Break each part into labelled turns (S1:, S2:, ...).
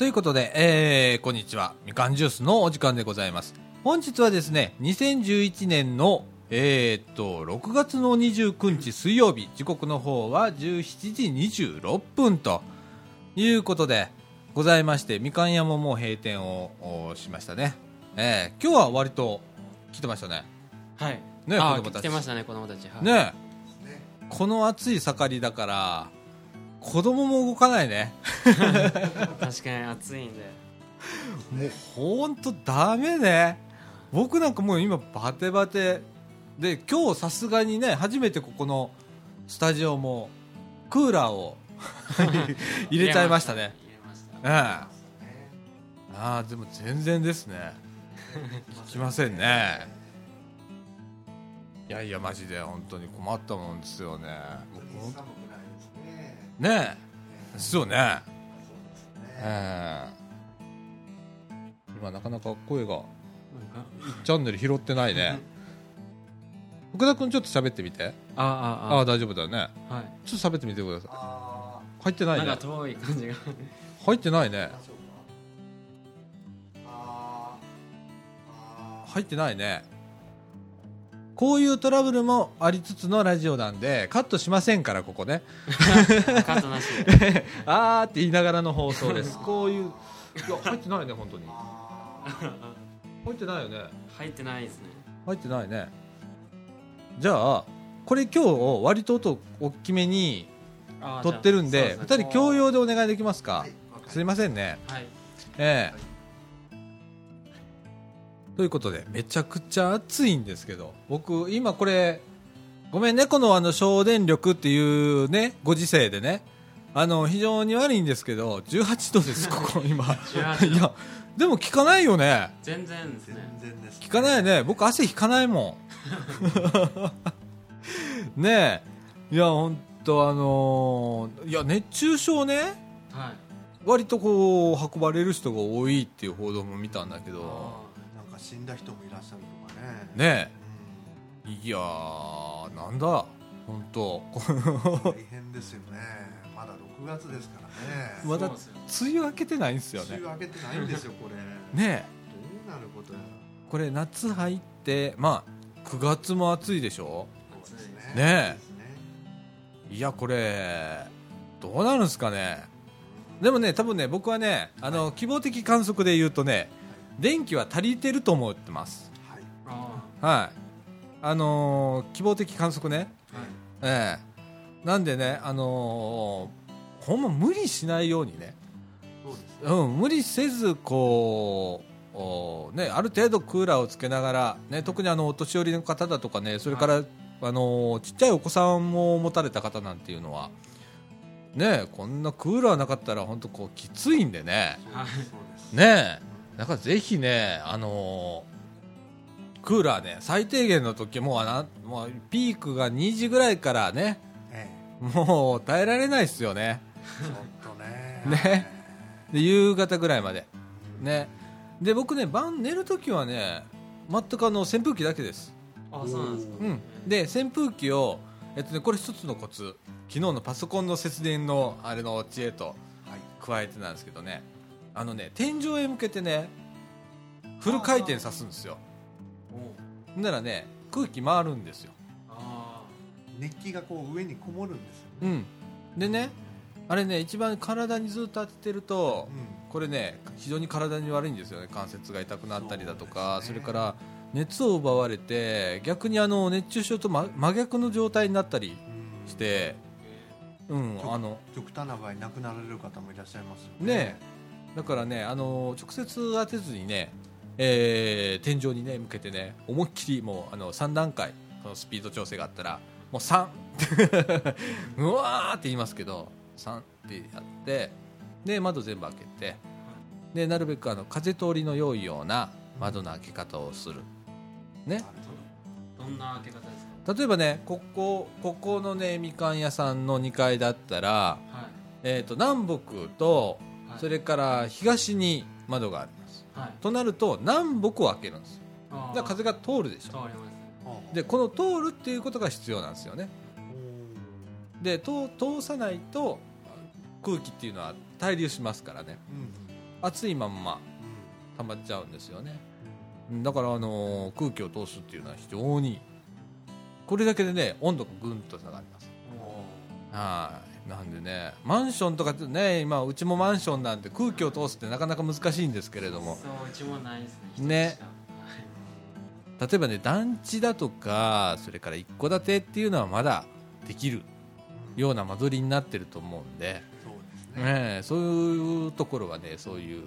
S1: ということで、えー、こんにちは。みかんジュースのお時間でございます。本日はですね、2011年の、えー、っと、6月の29日水曜日、時刻の方は17時26分ということでございまして、みかん屋ももう閉店をおしましたね。えー、今日は割と来てましたね。
S2: はい
S1: ね
S2: あ
S1: 子供たち
S2: 来てましたね子供たちはい
S1: ねえこの暑い盛りだから、子供も動かないね。
S2: 確かに暑いんで。
S1: もうほんとダメね。僕なんかもう今バテバテで今日さすがにね初めてここのスタジオもクーラーを 入れちゃいましたね。
S2: 入れました。
S1: ええ。ああでも全然ですね。聞きませんね。いやいやマジで本当に困ったもんですよね
S3: ね。
S1: ねえですよね
S3: そうですね。
S1: ええ。今なかなか声がチャンネル拾ってないね。福田君ちょっと喋ってみて。
S2: あああ
S1: あ。あ大丈夫だよね。
S2: あはい。
S1: ちょっと喋ってみてください。
S3: あ
S1: 入ってないね。
S2: なんか遠い感じが。
S1: 入ってないね。入ってないねこういうトラブルもありつつのラジオなんでカットしませんからここね。
S2: カットなしで。
S1: あーって言いながらの放送です。こういういや入ってないね本当に。入ってないよね。
S2: 入ってないですね。
S1: 入ってないね。じゃあこれ今日割と音大きめに
S2: あ
S1: 撮ってるんで2人共用でお願いできます
S3: ー
S1: か？
S3: はい。
S1: すいませんね。
S2: はい。
S1: ええということでめちゃくちゃ暑いんですけど僕今これごめんねこのあの省電力っていうねご時世でねあの非常に悪いんですけど18度です ここ今。
S2: 18
S1: いやでも効かないよね。
S2: 全然ですね。
S3: 全然です、
S1: 効かないね。僕汗引かないもん。ねえ。いや本当あのーいや熱中症ね
S2: はい。
S1: 割とこう運ばれる人が多いっていう報道も見たんだけど
S3: 死んだ人もいらっしゃるとかね。
S1: ね
S3: う
S1: えいやーなんだ本当
S3: ん、大変ですよね。まだ6月ですからね。
S1: まだ梅雨明けてないんですよね
S3: 梅雨明けてないんですよ、これ。
S1: ねえ
S3: どうなること？やら。
S1: これ夏入ってまあ9月も暑いでしょ？
S3: そうですね。
S1: ねえいやこれどうなるんですかねでもね多分ね僕はねあの、希望的観測で言うとね電気は足りてると思ってます。
S3: はい。
S2: あ
S1: はい。あのー希望的観測ね。
S2: あはい。
S1: ええ。なんでねあのーほんま無理しないようにね。
S3: そうですね。
S1: うん、無理せずこうおね、ある程度クーラーをつけながら、ね、特にあのお年寄りの方だとかねそれから、あのちっちゃいお子さんも持たれた方なんていうのは、ね、こんなクーラーなかったら本当こうきついんでね。
S2: はい。
S3: そうです。
S1: ねだからぜひね、あのクーラーね最低限の時もうあなもうピークが2時ぐらいからね
S3: え
S1: もう耐えられないですよね。
S3: え、ちょっとね。
S1: ね。で夕方ぐらいまで。ね。で僕ね晩寝るときはね全くあの扇風機だけです、
S2: あそうなんですか。
S1: うん、で扇風機を、えっとね、これ一つのコツ。昨日のパソコンの節電のあれの知恵と
S3: はい。
S1: 加えてなんですけどねあのね天井へ向けてねフル回転さすんですよ。
S2: お
S1: ならね空気回るんですよ、
S2: あ
S3: 熱気がこう上にこもるんですよね。
S1: うん、でねあれね一番体にずっと当ててると
S3: うん。
S1: これね非常に体に悪いんですよね。関節が痛くなったりだとかそ,、
S3: ね。
S1: れから熱を奪われて逆にあの熱中症と真真逆の状態になったり
S3: うん。
S1: して、うんあの
S3: 極端な場合亡くなられる方もいらっしゃいますよ
S1: ねだからねあの直接当てずにね、えー天井にね向けてね思いっきりもうあの3段階このスピード調整があったらもう3 うわーって言いますけど3ってやってで窓全部開けてでなるべくあの風通りの良いような窓の開け方をする。ね。
S2: どんな開け方ですか？
S1: 例えばねここここのねみかん屋さんの2階だったら、
S2: はい。
S1: えー、と南北と
S2: はい。
S1: それから東に窓があります。
S2: はい。
S1: となると南北を開けるんです。
S2: あ
S1: だから風が通るでしょ。でこの通るっていうことが必要なんですよね。で通通さないと空気っていうのは滞留しますからね。
S3: うん。
S1: 熱いまんま溜まっちゃうんですよね。だから、あのー空気を通すっていうのは非常にこれだけでね温度がぐんと下がります。はいなんでねマンションとかってね今うちもマンションなんで空気を通すってなかなか難しいんですけれども。
S2: そううちもないですね
S1: ね。例えばね団地だとかそれから一戸建てっていうのはまだできるような間取りになってると思うんで、
S3: そうですね。
S1: ねえ、そういうところはねそういう、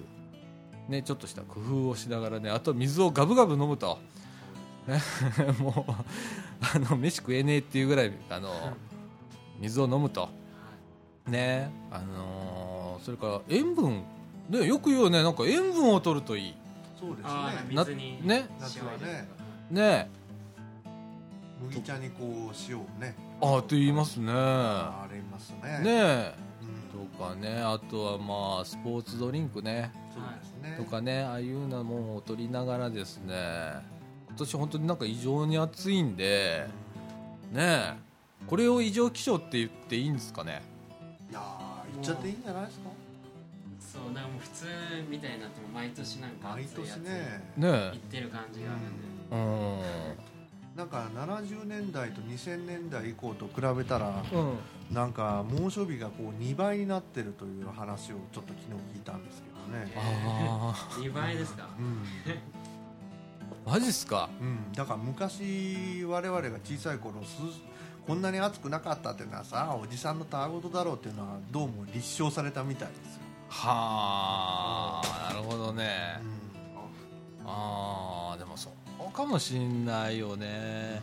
S1: ね、ちょっとした工夫をしながらねあと水をガブガブ飲むと、ね もうあの飯食えねえっていうぐらいあの水を飲むとねあのーそれから塩分ねよく言うよねなんか塩分を取るといい。
S3: そうです
S2: あ
S3: ね
S2: ー水に
S1: ね
S3: 夏はね。
S1: ね。
S3: 麦茶にこう塩をね。
S1: あと言いますね。
S3: ありますね。
S1: ね。え
S3: うん。
S1: とかねあとはまあスポーツドリンクね。
S3: そうですね。
S1: とかねああいうようなものを取りながらですね。今年本当になんか異常に暑いんでね。えこれを異常気象って言っていいんですかね？
S3: いやー言っちゃっていいんじゃないですか？
S2: そうなんかもう普通みたいになっても毎年なんか
S3: 毎
S2: 暑いやつ
S3: 年ね
S1: ね
S2: 行ってる感じがあるんで。
S1: え
S3: なんか70年代と2000年代以降と比べたら
S1: うん、うん、
S3: なんか猛暑日がこう2倍になってるという話をちょっと昨日聞いたんですけどね。
S1: あ
S2: 2倍ですか？
S3: うん、
S1: あマジっすか？
S3: うん、だから昔我々が小さい頃すこんなに暑くなかったっていうのはさおじさんのたわごとだろうっていうのはどうも立証されたみたいですよ、
S1: はあなるほどね。
S3: う
S1: ああでもそうかもしんないよね。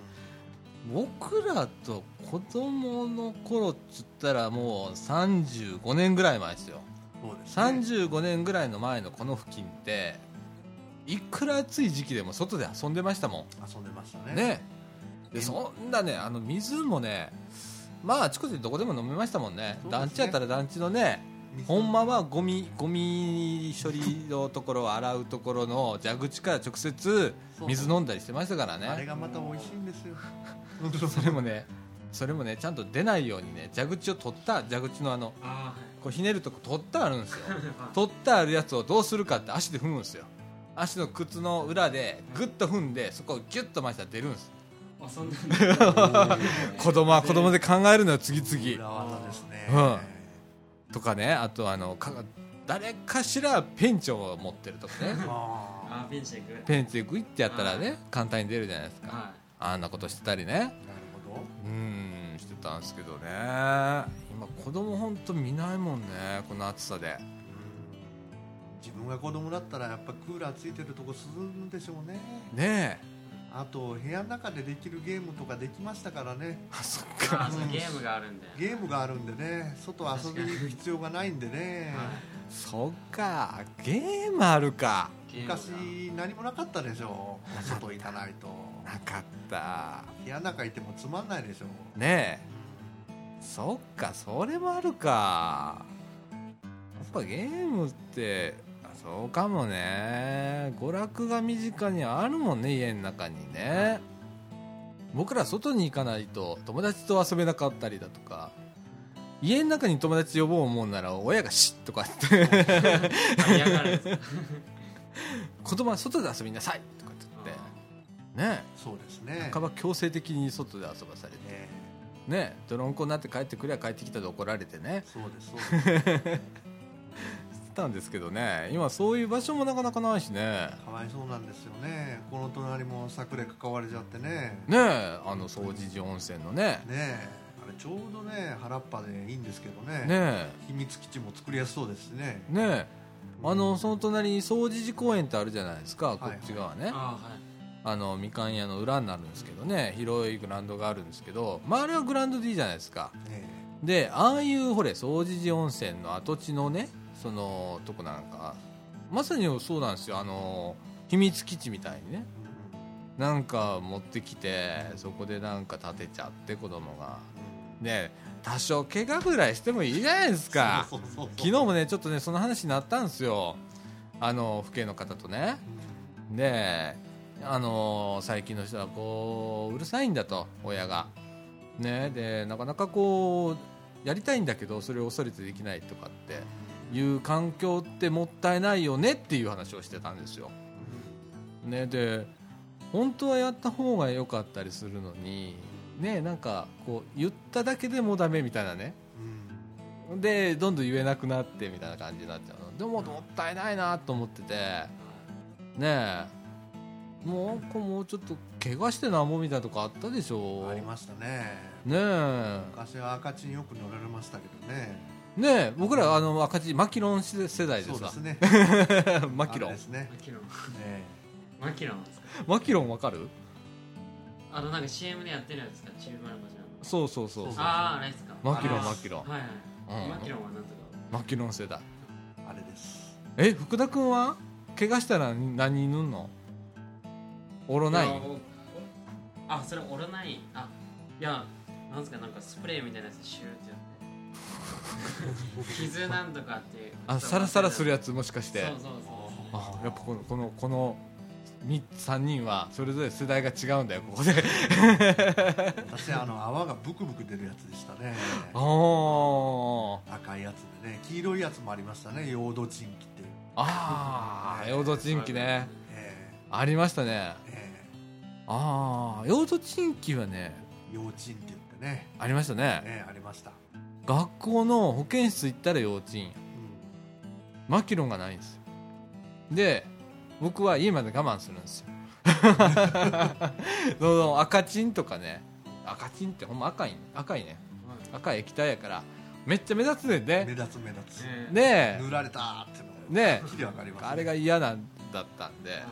S1: 僕らと子供の頃っつったらもう35年ぐらい前ですよ。
S3: ん、そうですね。
S1: 35年ぐらいの前のこの付近っていくら暑い時期でも外で遊んでましたも
S3: 遊んでましたね。
S1: んねでそんなねあの水もねまああちこちでどこでも飲めましたもんね。団地やったら団地のね
S3: 水。
S1: ほんまはゴミゴミ処理のところを洗うところの蛇口から直接水飲んだりしてましたからね。
S3: あれがまた美味しいんですよ。
S1: それもねそれもねちゃんと出ないようにね蛇口を取った蛇口のあの
S2: あ
S1: こうひねるとこ取ってあるんですよ。取ってあるやつをどうするかって足で踏むんですよ。足の靴の裏でグッと踏んでそこをギュッと回したら出るんです。
S2: あそんな
S1: 子供は子供で考えるのよ次々。
S3: 裏技ですね、
S1: うん。とかねあとあのか誰かしらペンチを持ってるとかね。
S3: あ
S2: あピンチでいく。
S1: ペンチでグイッてやったらね簡単に出るじゃないですか。
S2: は
S1: あんなことしてたりね。
S3: あなるほど
S1: うんしてたんですけどね。今子供本当見ないもんねこの暑さで。
S3: 自分が子供だったらやっぱクーラーついてるとこ涼むんでしょうね。
S1: ねえ
S3: あと部屋の中でできるゲームとかできましたからね。
S1: あそっ
S2: い
S1: か。
S2: あそうゲームがあるんで
S3: ゲームがあるんでね。外遊びに行く必要がないんでね。
S2: はい。
S1: そっか。ゲームあるか。
S3: 昔何もなかったでしょ。外行かないと。
S1: なかった。
S3: 部屋の中いてもつまんないでしょ。
S1: ねえ。そっかそれもあるか。やっぱゲームってそうかもね。娯楽が身近にあるもんね家の中にね。僕ら外に行かないと友達と遊べなかったりだとか。家の中に友達呼ぼう思うなら親がシッとかって。
S2: 嫌が
S1: 子供は外で遊びなさいとかって言って。ね。
S3: そうです
S1: え
S3: ね。
S1: 半ば強制的に外で遊ばされて。
S3: ね
S1: ね。え泥んこになって帰ってくりゃ帰ってきたで怒られてね。
S3: そうですそうです
S1: たんですけどね。今そういう場所もなかなかないしね。
S3: かわいそうなんですよね。この隣も桜囲われちゃってね。
S1: ねえあの総持寺温泉のね。
S3: ねえ。あれちょうどね原っぱでいいんですけどね。
S1: ね
S3: 秘密基地も作りやすそうですしね。
S1: えねえ。あのその隣に総持寺公園ってあるじゃないですか、
S3: い
S1: こっち側ね。
S2: あ
S1: あのみかん屋の裏になるんですけどね。広いグラウンドがあるんですけど。まああれはグラウンドでいいじゃないですか。
S3: ね
S1: でああいうほれ総持寺温泉の跡地のねそのとこなんかまさにそうなんですよ。あの秘密基地みたいにね。なんか持ってきてそこでなんか建てちゃって子供が。ね多少怪我ぐらいしてもいいじゃないですか。昨日もねちょっとねその話になったんですよ。あの父兄の方とね。であの最近の人はこううるさいんだと親が。ねでなかなかこうやりたいんだけどそれを恐れてできないとかっていう環境ってもったいないよねっていう話をしてたんですよ、ね、で本当はやった方が良かったりするのにねなんかこう言っただけでもダメみたいなね。
S3: うん。
S1: でどんどん言えなくなってみたいな感じになっちゃうの。でももったいないなと思ってて。ねえもうもうちょっと怪我してなんぼみたいなとこあったでしょ。
S3: ありましたね。
S1: ねえ。
S3: 昔は赤チンよく乗られましたけどね
S1: ねえ僕らあの赤字マキロン世代で
S3: そう ですね。
S1: マキロン。
S3: あれですね。
S2: マキロン。
S3: え
S2: マキロンですか？
S1: マキロンわかる？
S2: あのなんか CM でやってるやつですか？チームマルマ。ジャンの
S1: そう。そうそうそう。
S2: あああれですか。
S1: マキロン
S2: あ
S1: マキロン。
S2: はいはい、
S1: うん。
S2: マキロンはなんとか。
S1: マキロン世代。
S3: えあれです。
S1: え福田君は？怪我したら何塗んの？オロナイン
S2: いやおおあそれオロナインあいやなんですかなんかスプレーみたいなやつでシューって 傷なんとかっていう
S1: あサラサラする
S2: や
S1: やつもしかして。
S2: そうそうそう
S1: あやっぱこのこのこの3人はそれぞれ世代が違うんだよここで。
S3: 私あの泡がブクブク出るやつでしたね。
S1: あー。
S3: 赤いやつでね。黄色いやつもありましたね。ヨードチンキっていう。
S1: あーヨードチンキね。
S3: え
S1: ありましたね。
S3: ええ。
S1: ああヨードチンキはね
S3: え幼稚園って言ってね。
S1: ありましたね。
S3: ええありました、
S1: 学校の保健室行ったら幼稚園
S3: う
S1: マキロンがないんですよ。で僕は家まで我慢するんですよ。その赤チンとかね。赤チンってほんま赤い赤いね。赤い。液体やからめっちゃ目立つねん
S3: ん、目
S1: ね
S3: 立つ目立つ、
S2: ええ。
S1: ね
S3: 塗られたっての。
S1: え。ね。あれが嫌なんだったんで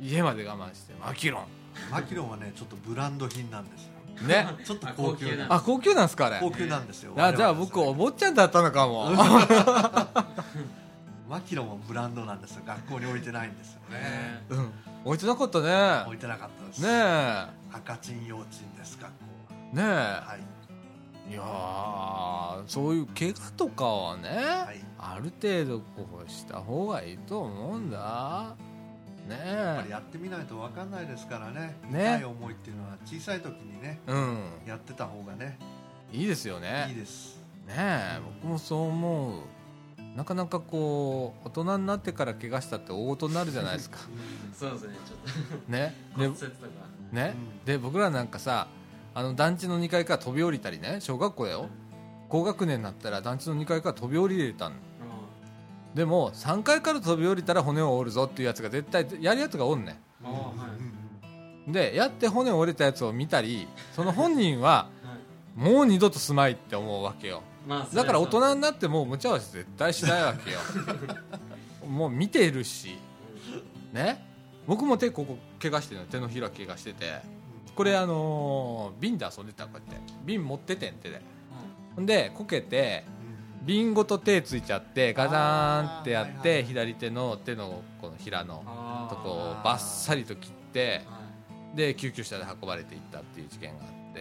S1: 家まで我慢してマキロ
S3: マキロンはねちょっとブランド品なんですよ。
S1: ンね。
S3: ちょっと高級な。
S2: あ
S1: あ高級なんすかあれ？
S3: 高級なんですよ。
S1: あじゃあ僕お坊ちゃんだったのかも。
S3: マキロンはブランドなんですよ。学校に置いてないんですよね。
S2: え。
S1: うん。置いてなかったね。
S3: 置いてなかったです。
S1: ねえ。
S3: 赤チン幼稚園です学校
S1: ね
S3: ははい。
S1: えいやーそういう怪我とかはね、
S3: はい。
S1: ある程度こうした方がいいと思うんだね。
S3: やっぱり
S1: え
S3: やってみないと分かんないですからね。
S1: ね。
S3: 痛い思いっていうのは小さい時にね
S1: うん。
S3: やってた方がね。
S1: いいですよね。
S3: いいです。
S1: ねえ僕もそう思う。なかなかこう大人になってから怪我したって大事になるじゃないですか。
S2: そうですねちょっ
S1: ね。
S2: と
S1: で
S2: 骨折とか。
S1: ね、
S3: うん。
S1: で僕らなんかさあの団地の2階から飛び降りたりね小学校だよ。高学年になったら団地の2階から飛び降りれたのでも3階から飛び降りたら骨を折るぞっていうやつが絶対やるやつがおんね
S3: ん。
S1: んでやって骨折れたやつを見たりその本人は
S2: はい。
S1: もう二度と住まいって思うわけよ。
S2: まあ
S1: だから大人になってもう無茶は絶対しないわけよ。もう見ているし。ね。僕も手ここ怪我してるの手のひら怪我してて。これあのー瓶で遊んでたこうやって。瓶持っててん手で。ほんでこけて瓶ごと手ついちゃってガザーンってやって、
S3: はいはい
S1: 左手の手のこのひらのとこをバッサリと切って
S2: は
S1: で救急車で運ばれていったっていう事件があって。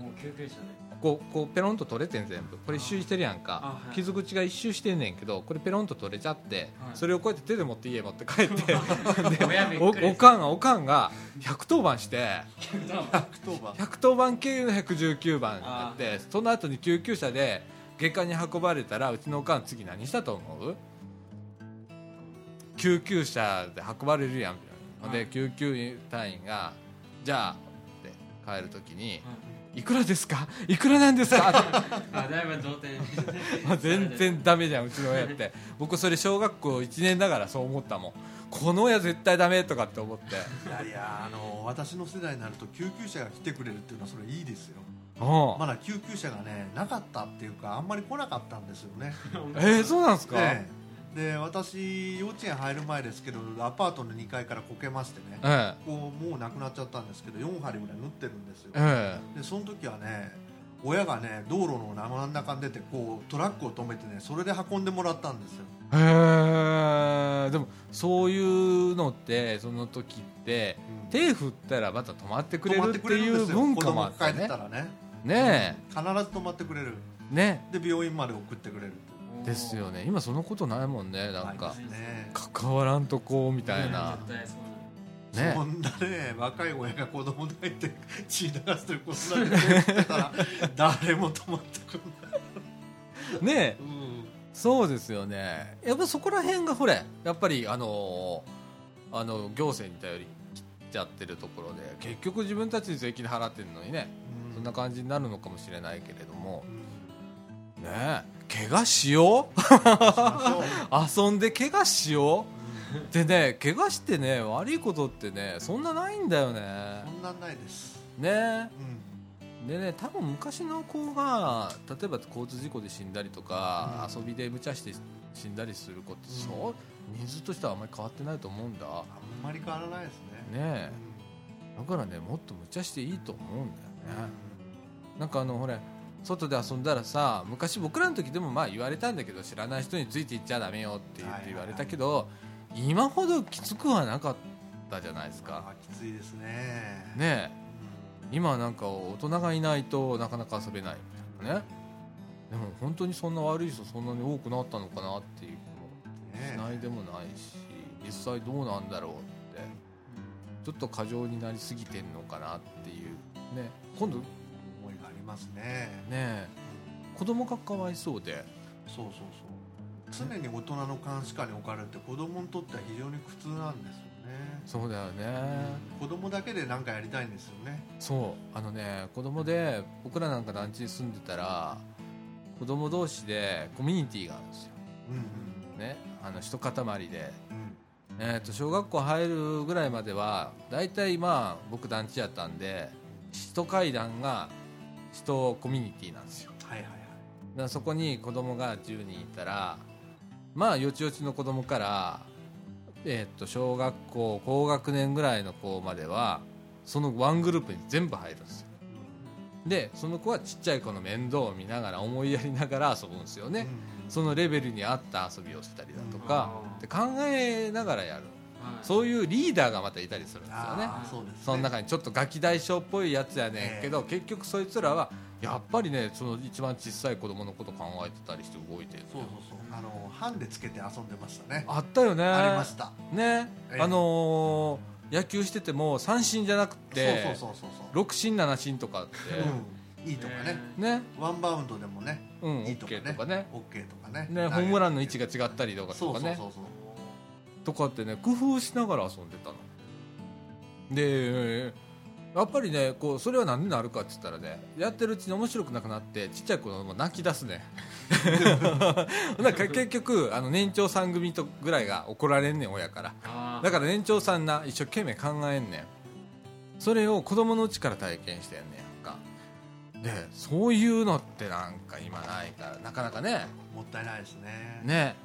S2: いもう救急車で？
S1: こうこうペロンと取れてん全部。これ一周してるやんか。
S2: あはい。
S1: 傷口が一周してんねんけどこれペロンと取れちゃって、
S2: はい。
S1: それをこうやって手で持って家持って帰って おおかんがおかんが110番して
S3: 110番。
S1: 110番経由の119番やってその後に救急車で外科に運ばれたらうちのおかん次何したと思う？救急車で運ばれるやん。ほんで救急隊員が「じゃあ」って帰る時に「いくらですか？いくらなんですか? 」
S2: あだいぶ同点。
S1: まあ全然ダメじゃんうちの親って。僕それ小学校1年だからそう思ったもん。この親絶対ダメとかって思って。
S3: いやいやあの私の世代になると救急車が来てくれるっていうのはそれいいですよ。
S1: うん
S3: まだ救急車がねなかったっていうかあんまり来なかったんですよね。
S1: えー、そうなんですか、
S3: ええ。で私幼稚園入る前ですけどアパートの2階からこけましてね
S1: え
S3: こうもうなくなっちゃったんですけど4針ぐらい縫ってるんですよ。
S1: ええ。
S3: でその時はね親がね道路の真ん中に出てこうトラックを止めてねそれで運んでもらったんですよ。
S1: えへえ。でもそういうのってその時って
S3: うん。
S1: 手振ったらまた止まってくれるっていう
S3: るんですよ。
S1: 文化もあったね。
S3: てたらね
S1: ね
S3: 必ず止まってくれる。
S1: えね。
S3: で病院まで送ってくれる
S1: ですよね。今そのことないもんねなんか。
S3: ね。
S1: 関わらんとこうみたいな。ね。
S3: そんなね若い親が子供抱いて血流してる子育ててたら 誰も止まってくれない、
S1: ねえ。
S3: うん。
S1: そうですよね。やっぱそこら辺がほれやっぱりあのーあの行政に頼り切っちゃってるところで結局自分たちで税金払ってるのにねそんな感じになるのかもしれないけれども。
S3: うん。
S1: ねえ怪我しよう？遊んで怪我しよう？でね怪我してね悪いことってねそんなないんだよね。
S3: そんなんないです、
S1: ね
S3: うん、
S1: でね多分昔の子が例えば交通事故で死んだりとか、
S3: うん。
S1: 遊びで無茶して死んだりする子って、そう人数としてはあんまり変わってないと思うんだ。
S3: あんまり変わらないですね。
S1: ねえ。だからねもっと無茶していいと思うんだよねなんかあのほれ外で遊んだらさ昔僕らの時でもまあ言われたんだけど知らない人についていっちゃダメよって言って言われたけど、今ほどきつくはなかったじゃないですか。
S3: あきついですね。
S1: ねえ。今はなんか大人がいないとなかなか遊べないみたいなね。でも本当にそんな悪い人そんなに多くなったのかなっていう気もし
S3: ね
S1: ないでもないし実際どうなんだろうってちょっと過剰になりすぎてんのかなっていう。ね今度
S3: ますね。
S1: え。子供がかわいそうで。
S3: そうそうそう。常に大人の監視下に置かれて子供にとっては非常に苦痛なんですよね。
S1: そうだよね。
S3: 子供だけで何かやりたいんですよね。
S1: そう。あのね子供で僕らなんか団地に住んでたら子供同士でコミュニティがあるんですよ。
S3: うん
S1: ね。あの一塊で。
S3: うん。うん
S1: えー、と小学校入るぐらいまでは大体まあ僕団地やったんで一階段が一コミュニティなんですよ。
S3: はいはいはい。
S1: だからそこに子供が10人いたらまあよちよちの子供から、えー、と小学校高学年ぐらいの子まではそのワングループに全部入るんですよ。でその子はちっちゃい子の面倒を見ながら思いやりながら遊ぶんですよね、そのレベルに合った遊びをしたりだとか、で考えながらやる。
S2: はい
S1: そういうリーダーがまたいたりするんですよ
S3: ね。
S1: その中にちょっとガキ大将っぽいやつやねんけど、
S3: え
S1: 結局そいつらはやっぱりねその一番小さい子供のこと考えてたりして動いてる
S3: そうそうそう。あのハンデつけて遊んでましたね。
S1: あったよね。
S3: ありました。
S1: ね、
S3: ええ。
S1: あのー野球してても三振じゃなくて
S3: そうそうそうそうそう。
S1: 6振7振とかあって、
S3: うん。いいとかね。
S1: ね。
S3: ワンバウンドでもね
S1: うん。
S3: いいとかね。
S1: とかね。
S3: OK とかね。
S1: ねホームランの位置が違ったりとかとかね。
S3: そうそうそう
S1: とかってね工夫しながら遊んでたの。でやっぱりねこうそれは何になるかって言ったらねやってるうちに面白くなくなってちっちゃい子供泣き出すね。なんか 結局あの年長さん組とぐらいが怒られんねん親から。だから年長さんな一生懸命考えんねん。それを子供のうちから体験してんねんかでそういうのってなんか今ないからなかなかね。
S3: もったいないですね。
S1: ね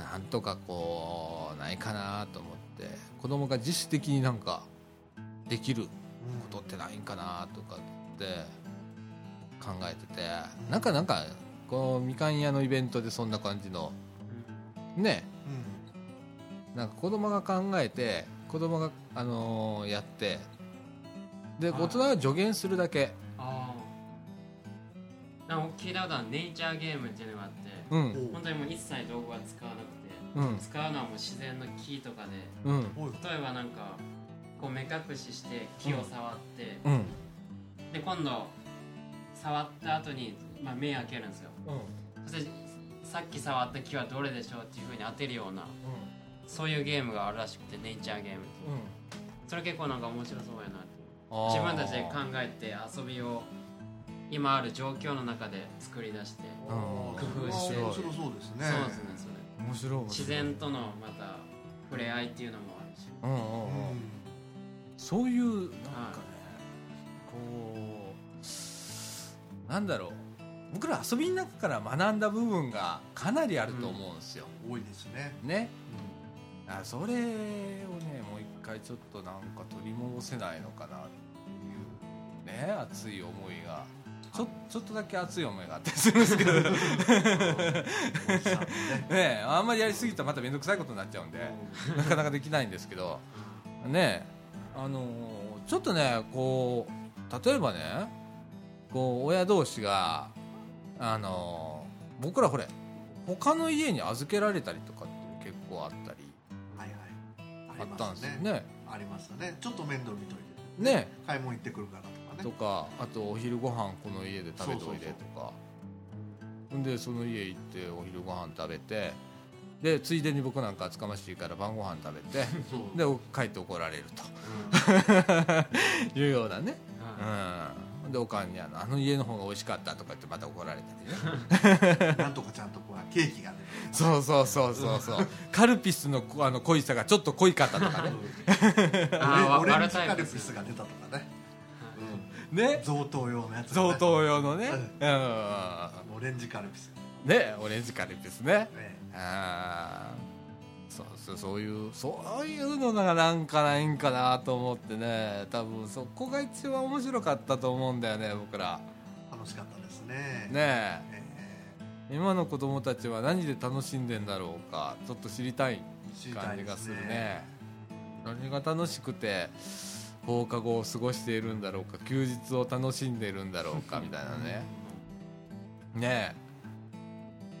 S1: なんとかこうないかなと思って子供が自主的になんかできることってないんかなとかって考えててなんかなんかこうみかん屋のイベントでそんな感じのね
S3: うん
S1: なんか子供が考えて子供があのーやってで
S2: はい。
S1: 大人は助言するだけ。
S2: ああなんか僕聞いたことあるネイチャーゲームっていうのがあって
S1: うん。
S3: うん
S2: 本当にもう一切道具は使わなく
S1: うん。
S2: て使うのはもう自然の木とかで
S1: うん。
S2: 例えばなんかこう目隠しして木を触って、
S1: うん。
S2: で今度触った後に、まあ、目開けるんですよ。そしてさっき触った木はどれでしょうっていうふうに当てるようなそういうゲームがあるらしくてネイチャーゲームってそれ結構なんか面白そうやなって。自分たちで考えて遊びを今ある状況の中で作り出して、
S1: うん
S3: 工
S2: 夫して。
S3: 面白そうですね
S2: そうですね。それ
S1: 面白い。
S2: 自然とのまた触れ合いっていうのもあるし。
S1: うん。うんうんそういうなんかねこうなんだろう。僕ら遊びの中から学んだ部分がかなりあると思うんですよ、
S3: 多いですね。
S1: ね。あそれをねもう一回ちょっとなんか取り戻せないのかなっていう。ね熱い思いがちょちょっとだけ熱い思いがあったりするんですけど。ねあんまりやりすぎるとまた面倒くさいことになっちゃうんで。なかなかできないんですけど。ねあのーちょっとねこう例えばねこう親同士があのー僕らほれ他の家に預けられたりとかって結構あったり。
S3: はいはい。
S1: あったんですよ
S3: ね。
S1: ね
S3: ありますね。ちょっと面倒見といて
S1: ね。
S3: 買い物行ってくるからとか
S1: あとお昼ご飯この家で食べておいでとか。んでその家行ってお昼ご飯食べてでついでに僕なんか厚かましいから晩ご飯食べてで帰って怒られる
S2: うん。
S1: と いうようなね、
S2: はい
S1: うん、でおかんにあの「あの家の方が美味しかった」とか言ってまた怒られたりね。
S3: なんとかちゃんとこうケーキが出て
S1: そうそうそうそうそう。カルピスのこあの濃いさがちょっと濃いかったとかね。
S2: あー
S3: オレカルピスが出たとかね、
S1: ね。
S3: 贈答用のやつ、
S1: 贈答用のね。
S3: う
S1: うん。
S3: オレンジカルピス、
S1: ねオレンジカルピスね。
S3: ね。
S1: あー。そうそうそういうそういうのがなんかないんかなと思ってね。多分そこが一番面白かったと思うんだよね僕ら。
S3: 楽しかったですね。
S1: ね。え
S3: え。
S1: 今の子供たちは何で楽しんでんだろうかちょっと知りたい感じが
S3: いです
S1: するね。何が楽しくて放課後を過ごしているんだろうか休日を楽しんでいるんだろうか みたいなね。ねえ。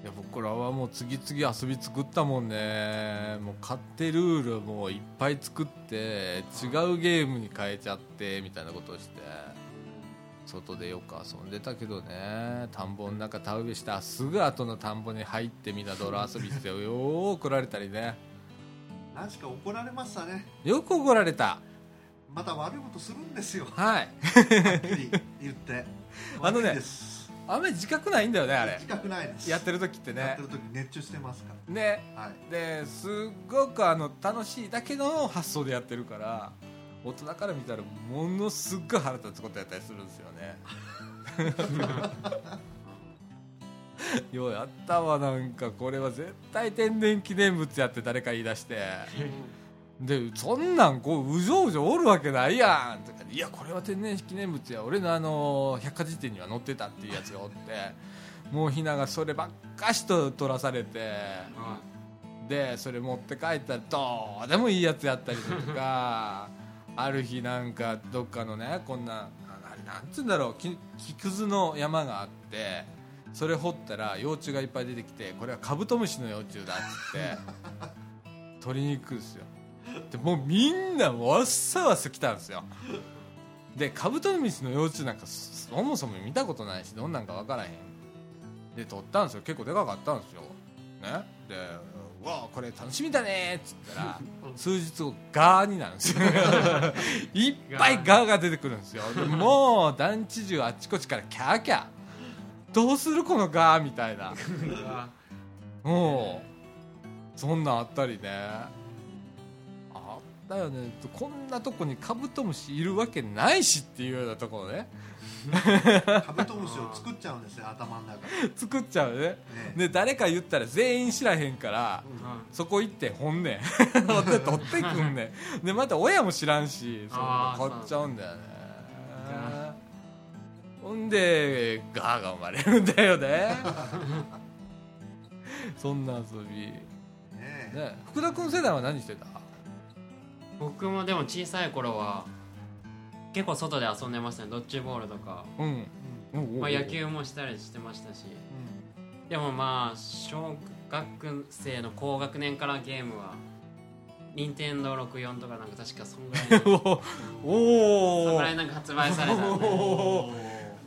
S1: いや僕らはもう次々遊び作ったもんね。もう勝手ルールもいっぱい作って違うゲームに変えちゃってみたいなことをして外でよく遊んでたけどね。田んぼの中田植えしたすぐ後の田んぼに入ってみんな泥遊びしてよー怒られたりね。
S3: 何しか怒られましたね。
S1: よく怒られた
S3: また悪いことするんですよ。
S1: はい。
S3: はっきり言って。
S1: あのねあんまり自覚ないんだよねあれ。
S3: 自覚ないです。
S1: やってる時ってね。
S3: やってる時熱中してますか
S1: ね。
S3: らはい。
S1: ですっごくあの楽しいだけの発想でやってるから大人から見たらものすっごい腹立つことやったりするんですよね。ようやったわなんか。これは絶対天然記念物やって誰か言い出して でそんなんこううじょうじょおるわけないやんとかいやこれは天然記念物や俺のあの百科事典には載ってたっていうやつがおってもうひながそればっかしと取らされて
S2: は
S1: でそれ持って帰ったらどうでもいいやつやったりとか ある日なんかどっかのねこんなああれなんつうんだろうき木くずの山があってそれ掘ったら幼虫がいっぱい出てきてこれはカブトムシの幼虫だっつって 取りに行くんですよでもうみんなわっさわっさ来たんですよ。でカブトムシの幼虫なんかそもそも見たことないしどんなんか分からへん。で取ったんですよ。結構でかかったんですよ。ね？で「うわあこれ楽しみだね」っつったら数日後ガーになるんですよ。いっぱいガー。が出てくるんですよ。でもう団地中あっちこっちからキャーキャー。どうするこのガーみたいな。もうそんなんあったりねあったよね。こんなとこにカブトムシいるわけないしっていうようなところね。
S3: カブトムシを作っちゃうんですよ頭の中で、
S1: 作っちゃうね。
S3: ね。
S1: で誰か言ったら全員知らへんからそこ行って本ね 取ってくんねん。でまた親も知らんしそ買っちゃうんだよね。ほんでガーが生まれるんだよね。そんな遊び。
S3: ね
S1: ね福田君世代は何してた？
S2: 僕もでも小さい頃は結構外で遊んでましたね。ドッジボールとか、
S1: うん。
S3: うん。
S2: まあ、野球もしたりしてましたし。でもまあ小学生の高学年からゲームは任天堂64とかなんか確かそんぐらいの
S1: お
S2: そん
S1: お
S2: ぐらいなんか発売されたんで、
S1: お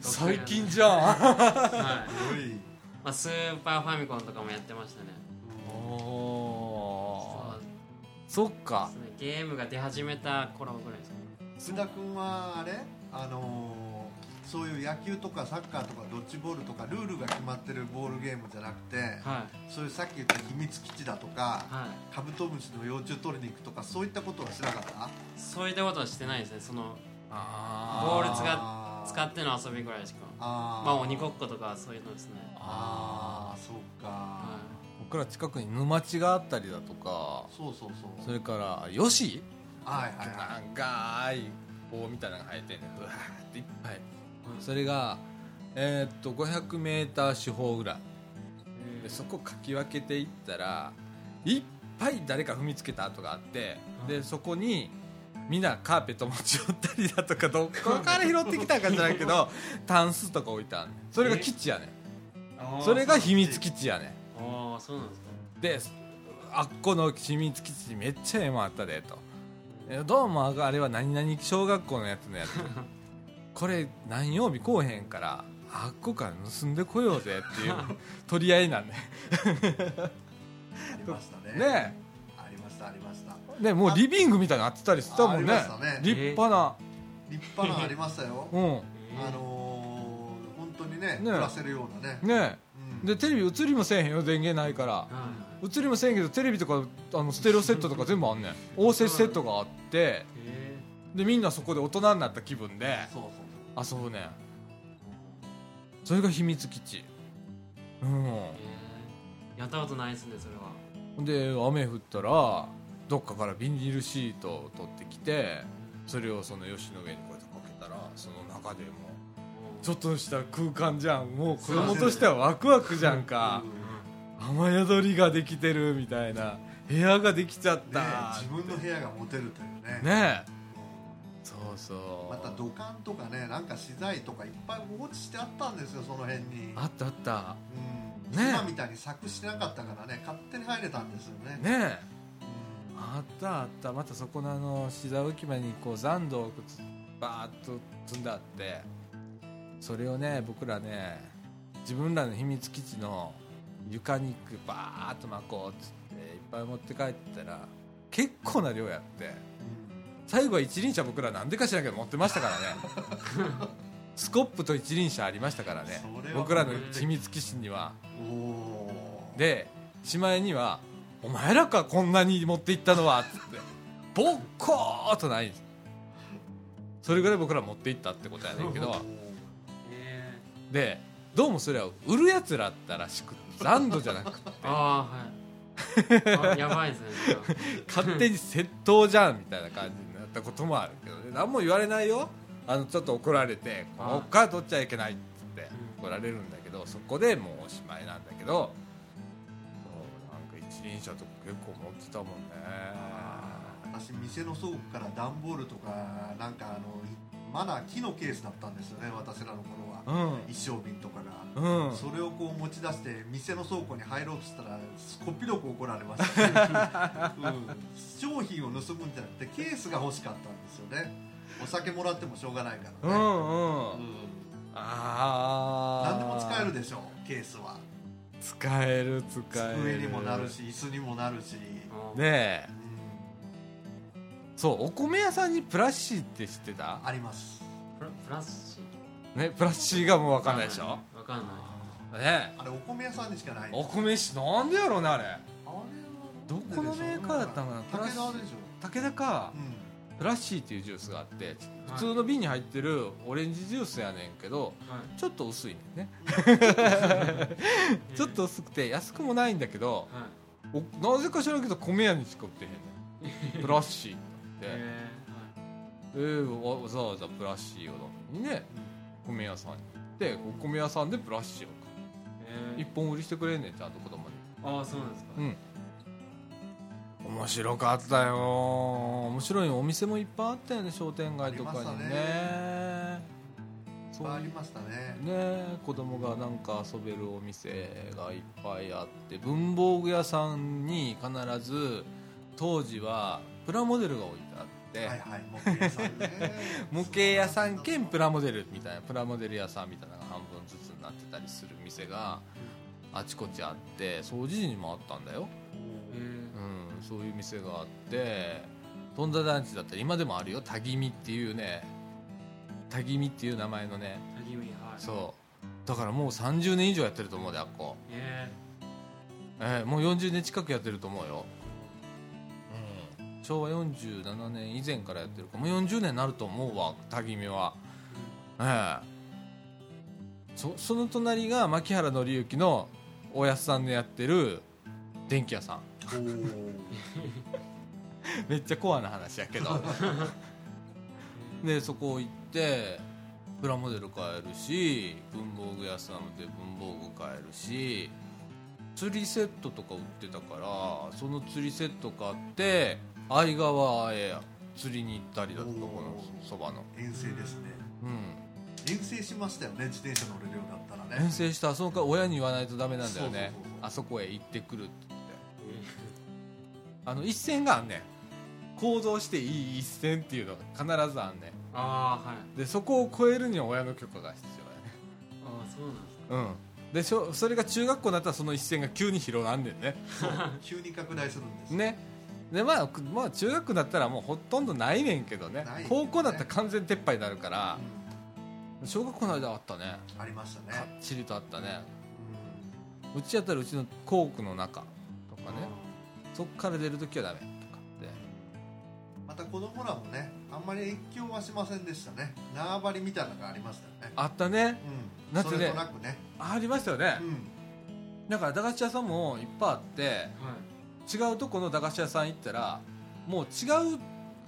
S1: 最近じゃん。
S2: はい。まあ、スーパーファミコンとかもやってましたね。
S1: お
S2: そう。
S1: そっか。
S2: ねゲームが出始めた頃ぐらいですね。
S3: 須田君はあれ？あのーそういう野球とかサッカーとかドッジボールとかルールが決まってるボールゲームじゃなくて
S2: はい。
S3: そういうさっき言った秘密基地だとか
S2: はい。
S3: カブトムシの幼虫取りに行くとかそういったことはしなかった？
S2: そういったことはしてないですね。その
S1: あ
S2: ボール使っ使っての遊びぐらいしか。
S3: あー。
S2: まあ鬼ごっことかそういうのですね。
S3: ああそうか、
S2: は
S1: 僕ら近くに沼地があったりだとか
S3: そうそうそう。
S1: それからヨシ？
S3: はいはいは
S1: 長い棒みたいなのが生えてんねうわーっていっぱい。それがえーっと 500m 四方ぐらい。
S2: い
S1: でそこかき分けていったらいっぱい誰か踏みつけた跡があってでそこにみんなカーペット持ち寄ったりだとかどこから拾ってきたかじゃないけど タンスとか置いたんそれが基地やねん。それが秘密基地やねん
S2: ああそうなんですか。
S1: であっこの秘密基地にめっちゃええもんあったでと。えどうもあれは何々小学校のやつのやつ。これ何曜日来おへんからあっこから盗んでこようぜっていう 取り合いなんね
S3: ありましたね。
S1: ね。
S3: ありましたありました。
S1: ねもうリビングみたいになってたりしたもんね。
S3: ね。
S1: 立派な、
S3: 立派なありましたよ。
S1: うん。
S3: あのー、本当にね
S1: ね。
S3: 暮らせるようなね。
S1: ね。
S3: うん
S1: でテレビ映りもせえへんよ電源ないから。
S2: はい。
S1: 映りもせえへんけどテレビとかあのステレオセットとか全部あんねん。応接セットがあって。
S2: へ
S1: でみんなそこで大人になった気分で遊ぶねん。それが秘密基地。うん。
S2: やったことないですねそれは。
S1: で雨降ったらどっかからビニールシートを取ってきてそれをその吉の上にこうやってかけたらその中でもちょっとした空間じゃん。もう子供としてはワクワクじゃんか。雨宿りができてるみたいな。部屋ができちゃっ
S3: ね
S1: た
S3: 自分の部屋が持てるというね。
S1: ね。え
S3: うん。
S1: そうそう。
S3: また土管とかねなんか資材とかいっぱい放置してあったんですよその辺に。
S1: あったあった。
S3: うん。
S1: ね。
S3: 今みたいに柵してなかったからね勝手に入れたんですよね。
S1: ね。え
S3: うん
S1: あったあった。またそこのあの資材置き場にこう残土をつバーッと積んであってそれをね僕らね自分らの秘密基地の床にバーッと巻こうっつっていっぱい持って帰ったら結構な量やって最後は一輪車僕らなんでか知らんけど持ってましたからね。スコップと一輪車ありましたからね。僕らの秘密基地には。でしまいには「お前らかこんなに持っていったのは」っつってボッコーっとない。それぐらい僕ら持っていったってことやねんけど。
S2: へ
S1: でどうもそれは売るやつらだったらしくって残土じゃなくて。
S2: ーああはい。あやばいですね
S1: 勝手に窃盗じゃんみたいな感じになったこともあるけどね。何も言われないよ。あのちょっと怒られて「
S2: あ
S1: こっから取っちゃいけない」っつって怒られるんだけどそこでもうおしまいなんだけどそうなんか一輪車とか結構持ってたもんね。
S3: 私店の倉庫から段ボールとかなんかあのまだ木のケースだったんですよね私らの頃一升瓶とかが、
S1: うん。
S3: それをこう持ち出して店の倉庫に入ろうとしたらこっぴどく怒られました、うん、商品を盗むんじゃなくてケースが欲しかったんですよね。お酒もらってもしょうがないからね、
S1: うんうん。
S3: うん。
S1: ああ
S3: 何でも使えるでしょケースは。
S1: 使える使える。
S3: 机にもなるし椅子にもなるし、
S1: ねえ。
S3: うん。
S1: そうお米屋さんにプラッシーって知ってた？
S3: あります。
S2: プラプラスチ
S1: ねプラッシーがもう分かんないでしょ？
S2: わかんない。
S1: ね。
S3: あれお米屋さんにしかない
S1: お米しなんでやろうねあれ。
S3: あれは
S1: どこのメーカーだったかな？プラス
S3: 武田でしょ。
S1: 武田か。
S3: うん。
S1: プラッシーっていうジュースがあって普通の瓶に入ってるオレンジジュースやねんけど
S2: はい。
S1: ちょっと薄いねんね。ちょっと薄くて安くもないんだけど
S2: はい。
S1: おなぜか知らんけど米屋にしか売ってへんねん。プラッシーって。
S2: へ
S1: えー、わわざわざプラッシーを飲みにね米屋さんに。行ってお米屋さんでプラッシーを
S2: ーへ
S1: 一本売りしてくれんねんちゃんと子供に。
S2: ーああそうなんですか。
S1: うん。面白かったよ。面白いお店もいっぱいあったよね商店街とかにね。そう
S3: ありましたね。
S1: ね子供がなんか遊べるお店がいっぱいあって文房具屋さんに必ず当時はプラモデルが置いてあって、
S3: はいはい模型屋さんね。
S1: 模型屋さん兼プラモデルみたい。なプラモデル屋さんみたいなのが半分ずつになってたりする店があちこちあって掃除時にもあったんだよ、うん、そういう店があって富田団地だったら今でもあるよ。タギミっていうねタギミっていう名前のね。
S2: タギミはい。
S1: そう。だからもう30年以上やってると思うであっこ、
S2: へ
S1: えーもう40年近くやってると思うよ、うん、昭和47年以前からやってるか。もう40年になると思うわタギミは。ええ。そその隣が牧原紀之のおやすさんのやってる電気屋さん。めっちゃコアな話やけど。でそこ行ってプラモデル買えるし文房具屋さんで文房具買えるし釣りセットとか売ってたからその釣りセット買って相川へ釣りに行ったりだとかこのそばの。
S3: 遠征ですね。
S1: うん。
S3: 遠征しましたよね自転車乗れるようになったらね。
S1: 遠征したそのか親に言わないとダメなんだよね。あそこへ行ってくるって言って。あの一線があんねん。行動していい一線っていうのが必ずあんねん。
S2: ああはい。
S1: でそこを超えるには親の許可が必要やね。
S2: そうなんですか
S1: うん。でしょそれが中学校になったらその一線が急に広がんねんね。
S3: 急に拡大するんです
S1: ねでまあ、くまあ、中学だったらもうほとんどないねんけどね。
S3: ね
S1: 高校だったら完全撤廃になるから。
S3: う
S1: 小学校の間あったね。
S3: んありました
S1: かっ
S3: ね
S1: ちりとあったね。
S3: う
S1: うちやったらうちの校区の中とかね。そっから出るときはダメとかって。
S3: ん。また子供らもねあんまり越境はしませんでしたね。縄張りみたいなのがありましたよね。
S1: あったね。
S3: うん。
S1: だってね
S3: それとなくね。
S1: ありましたよね。
S3: うん。
S1: だから駄菓子屋さんもいっぱいあって
S2: はい
S1: 違うとこの駄菓子屋さん行ったらもう違う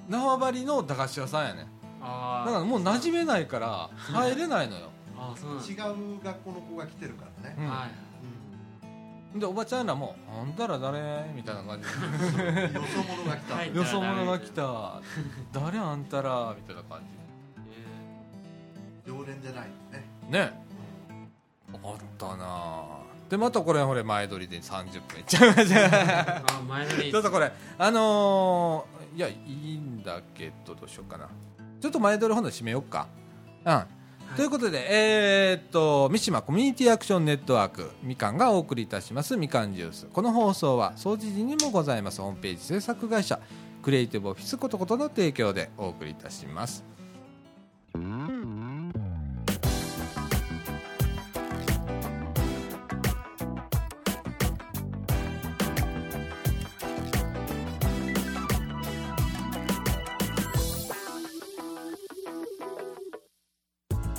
S1: 縄張りの駄菓子屋さんやねだからもう馴染めないから入れないのよ、
S2: ああそう
S3: 違う学校の子が来てるからね。
S1: うん。
S2: はい。
S1: でおばちゃんらも「あんたら誰?」みたいな感じ。
S3: う。んよそ者が来た。
S2: はい
S1: で「よそ者が来た。誰あんたら」みたいな感
S3: 常連じゃないのね。
S1: じねあったなあでまたこれほれ前撮りで30分いっちゃいました。
S2: あ前乗り。
S1: ちょっとこれあのーいやいいんだけどどうしようかな。ちょっと前撮り本の締めよっか。うん。ということで、えーっと三島コミュニティアクションネットワークみかんがお送りいたします。みかんジュース。この放送は総知事にもございます。ホームページ制作会社クリエイティブオフィスことことの提供でお送りいたします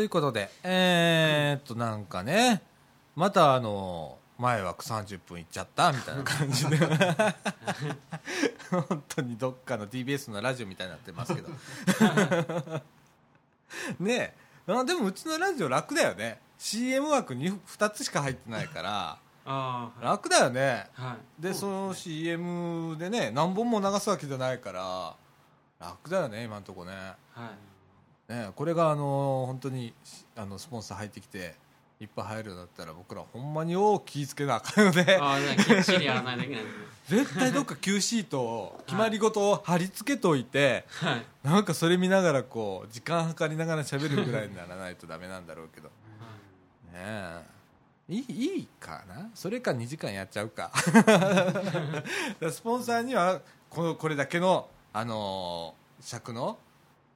S1: ということでえー、っとなんかねまたあの前は30分いっちゃったみたいな感じで。本当にどっかの TBS のラジオみたいになってますけど。ねえ。あでもうちのラジオ楽だよね。CM 枠に 2, つしか入ってないから。
S2: ああ
S1: 楽だよね。
S2: はい。
S1: でその CM でね何本も流すわけじゃないから。楽だよね今のとこね。
S2: はい
S1: ねこれがあの本当にあのスポンサー入ってきていっぱい入るようになったら僕らほんまに大きいつけなあかんので
S2: ああじゃあきっちりやらないといけないですね。
S1: 絶対どっか Q シートを決まり事を貼り付けといて
S2: はい。
S1: なんかそれ見ながらこう時間計りながら喋るぐらいにならないとダメなんだろうけど。ねえ。いいいいかな？それか2時間やっちゃうか。スポンサーにはこのこれだけの、あのー尺の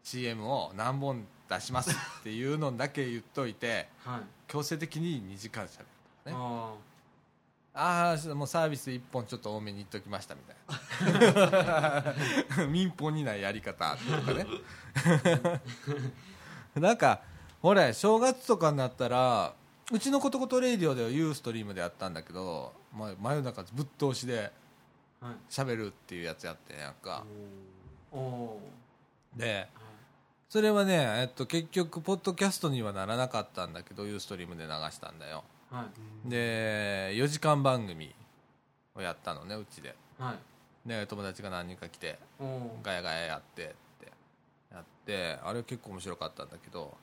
S1: CM を何本出しますっていうのだけ言っといて
S2: はい。
S1: 強制的に2時間しゃべるね。
S2: あ
S1: ああもうサービス1本ちょっと多めに言っときましたみたいな。民放にないやり方とかね。なんかほれ正月とかになったらうちのことことレイディオではユーストリームでやったんだけど、ま、真夜中ぶっ通しで喋るっていうやつやってなんか。でそれはね、えっと、結局ポッドキャストにはならなかったんだけどユーストリームで流したんだよ。
S2: はい。
S1: で4時間番組をやったのねうちで。
S2: はい。
S1: で友達が何人か来てガヤガヤやってってやってあれ結構面白かったんだけど。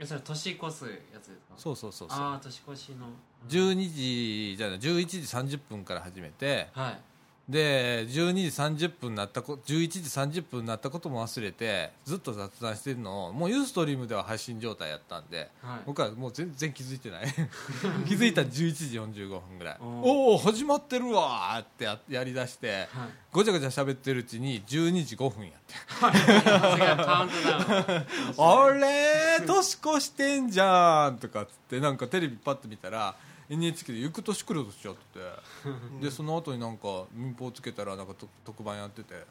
S2: えそれ年越すやつですか？
S1: そうそうそうそう。
S2: ああ年越しの。
S1: 12時じゃない11時30分から始めて
S2: はい
S1: で12時30分になったこ11時30分になったことも忘れてずっと雑談してるのをもうユーストリームでは配信状態やったんで
S2: はい。
S1: 僕はもう全然気づいてない。気づいたら11時45分ぐらい。
S2: お
S1: おお始まってるわーってややりだして
S2: はい。
S1: ごちゃごちゃ喋ってるうちに12時5分やって。あれ年越してんじゃんとかっつってなんかテレビパッと見たら NHK で「行く年来る年」やってて。でその後になんか民放つけたらなんかと特番やってて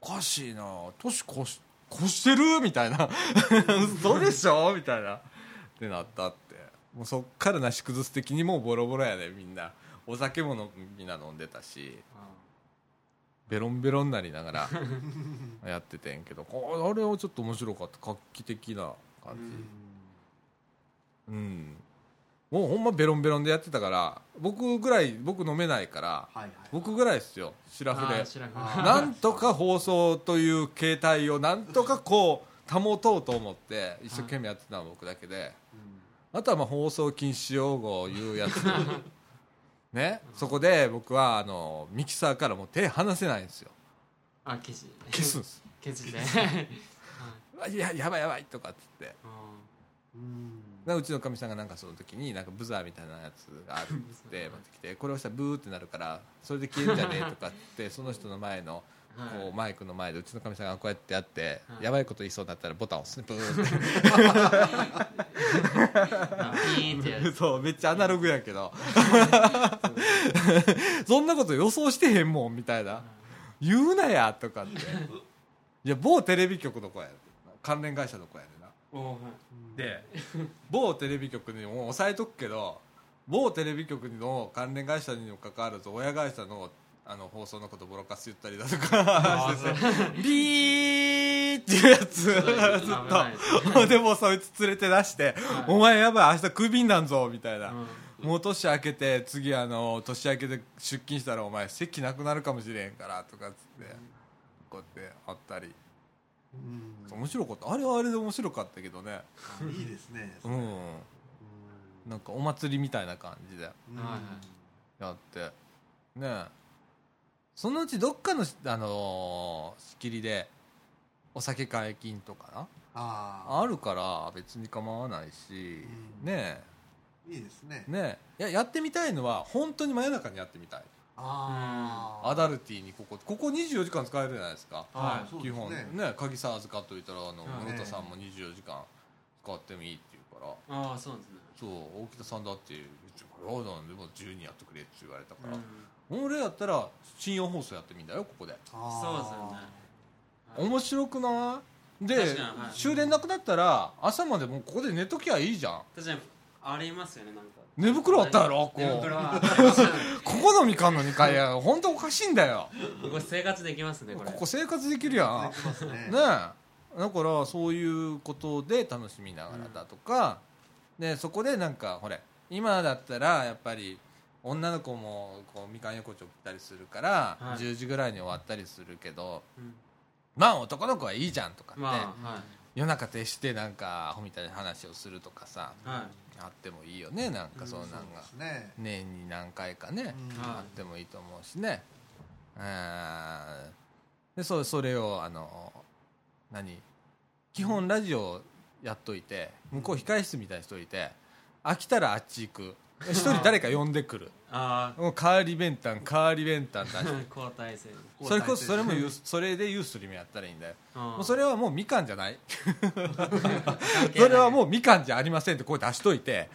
S1: おかしいな年越し越してる？みたいな。嘘でしょ？みたいな。ってなったって。もうそっからなし崩す的にもうボロボロやねみんな。お酒ものみんな飲んでたし。ベロンベロンになりながら やっててんけどこあれはちょっと面白かった。画期的な感じ。うん、もうほんまベロンベロンでやってたから僕ぐらい僕飲めないから
S3: はいはい。
S1: 僕ぐらいですよシラフで。なんとか放送という形態をなんとかこう保とうと思って一生懸命やってたのは僕だけで。あとはまあ放送禁止用語を言うやつ。ね？そこで僕はあのミキサーからもう手離せないんですよ。
S2: あ消し
S1: 消すんです。
S2: 消しで
S1: あいややばいやばいとかっつって
S3: うん。
S1: なうちのかみさんがなんかその時になんかブザーみたいなやつがあるっつって持ってきてこれをしたらブーってなるからそれで消えるんじゃねえとかって その人の前の
S2: はい。
S1: こうマイクの前でうちのかみさんがこうやってやって
S2: はい。
S1: やばいこと言いそうになったらボタンを押すねブーって。
S2: あピーンってやる。
S1: そうめっちゃアナログやけど。そんなこと予想してへんもんみたいな。言うなやとかって。いや某テレビ局の子や関連会社の子やねで某テレビ局にも抑えとくけど某テレビ局の関連会社にもかかわらず親会社のあの放送のことボロカス言ったりだとか
S2: あ
S1: しててビーっていうやつずっとでもそいつ連れて出して「お前やばい明日クビになんぞ」みたいな、
S2: うん。
S1: もう年明けて次あの年明けで出勤したらお前席なくなるかもしれんからとかっつってこうやってあったり。
S3: うん
S1: 面白かった。あれはあれで面白かったけどね。
S3: あいいですね。
S1: う
S3: うん。
S1: なんかお祭りみたいな感じで。やって。ね。えそのうちどっかのあのー仕切りでお酒解禁とかな？
S3: あ
S1: あるから別に構わないし、
S3: うん。
S1: ね。
S3: あいいですね。
S1: えねややってみたいのは本当に真夜中にやってみたい
S3: ああ
S1: アダルティーにここここ24時間使えるじゃないですか。
S2: はい。
S1: 基本。ね
S3: ね
S1: 鍵さ預かっといたらあの
S2: はい
S1: 室田さんも24時間使ってもいいって言うから。
S2: ああそうですね。
S1: そう大北さんだって「これはなんでも自由にやってくれ」って言われたから、
S2: うん。
S1: 俺やったら深夜放送やってみんだよここで。
S2: そうですよね。
S1: 面白くない？で
S2: はい。
S1: 終電なくなったら朝までもうここで寝ときゃいいじゃん。
S2: 確かにありますよねなんか
S1: 寝袋あったやろこう。ここのみかんの2階や。本当おかしいんだよ。
S2: ここ生活できますねこれ。
S1: ここ生活できるやん。
S3: ね。
S1: ねえ。だからそういうことで楽しみながらだとか、でそこでなんかほれ今だったらやっぱり女の子もこうみかん横丁来たりするから、
S2: はい。
S1: 10時ぐらいに終わったりするけど
S2: うん。
S1: まあ男の子はいいじゃんとかって、
S2: まあは
S1: 夜中徹してなんかアホみたいな話をするとかさ
S2: いはい
S1: あってもいいよねなんかそんなんが、
S3: ね。
S1: 年に何回かね、あってもいいと思うしね。でそそれをあの何？基本ラジオやっといて向こう控え室みたいにしといて飽きたらあっち行く。一人誰か呼んでくる
S2: あ
S1: もう代わり弁当代わり弁当出して
S2: あ 交代制
S1: それこそそれもユースそれでユーストリームやったらいいんだよ。も
S2: も
S1: うそれはもうみかんじゃない？
S2: そ
S1: それはもうみかんじゃありませんってこう出しといて。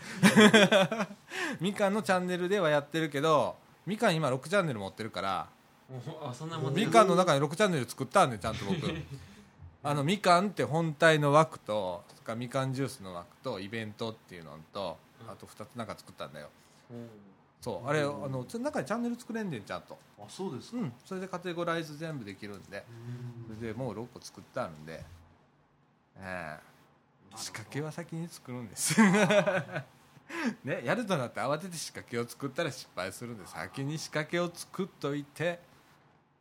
S1: みかんのチャンネルではやってるけどみかん今6チャンネル持ってるから。
S2: あそんなもん
S1: みかんの中に6チャンネル作ったんでちゃんと僕。あのみかんって本体の枠とみかんジュースの枠とイベントっていうのとあと2つなんか作ったんだよそうあれあの中にチャンネル作れんねんちゃんと。
S3: あそうですか。
S1: うん。それでカテゴライズ全部できるんで。
S3: うん。
S1: それでもう6個作ってあるんで。ええ。仕掛けは先に作るんです。ね、やるとなって慌てて仕掛けを作ったら失敗するんで先に仕掛けを作っといて。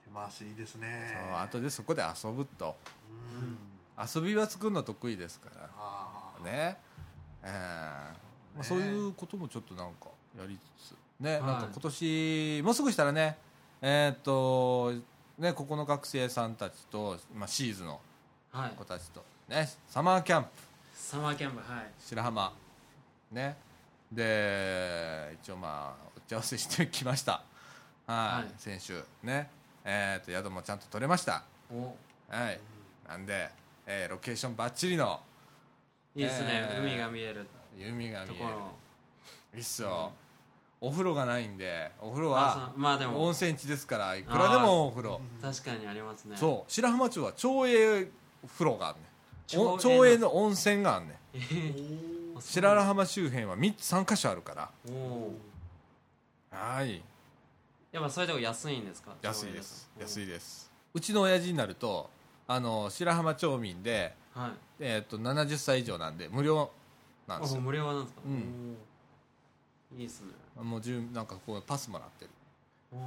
S3: 手回しいいですね。
S1: そう後でそこで遊ぶと。
S3: うん。
S1: 遊びは作るの得意ですから。ね。えーまあ、そういうこともちょっとなんかやりつつね、
S2: はい。
S1: なんか今年もうすぐしたらねえーっとねここの学生さんたちと、まあ、シーズの
S2: はい。
S1: 子たちとねサマーキャンプ。
S2: サマーキャンプはい。
S1: 白浜。ね。で一応まあ打ち合わせしてきました。はい、
S2: はい。
S1: 先週。ね。えーっと宿もちゃんと取れました。
S2: お。
S1: はい。なんで、えーロケーションバッチリの
S2: いいですね、
S1: えー
S2: 海が見える
S1: 海が見える。
S2: ところ
S1: いいっすよ、お風呂がないんでお風呂
S2: あ
S1: は
S2: まあでも。
S1: 温泉地ですからいくらでもお風呂。
S2: 確かにありますね。
S1: そう。白浜町は町営風呂があるね
S2: 町営
S1: 町営の温泉があるねん。
S2: えー。
S1: 白浜周辺は3つ3箇所あるから。
S2: おお
S1: はい。
S2: やっぱそういうとこ安いんですか？
S1: 安いです。安い
S2: で
S1: です。うちの親父になるとあの白浜町民で、
S2: はい。
S1: えー、と70歳以上なんで無料なんですよ。
S2: あ無料なんですか？
S1: うん
S2: いいっすね。
S1: もう10なんかこうパスもらってる。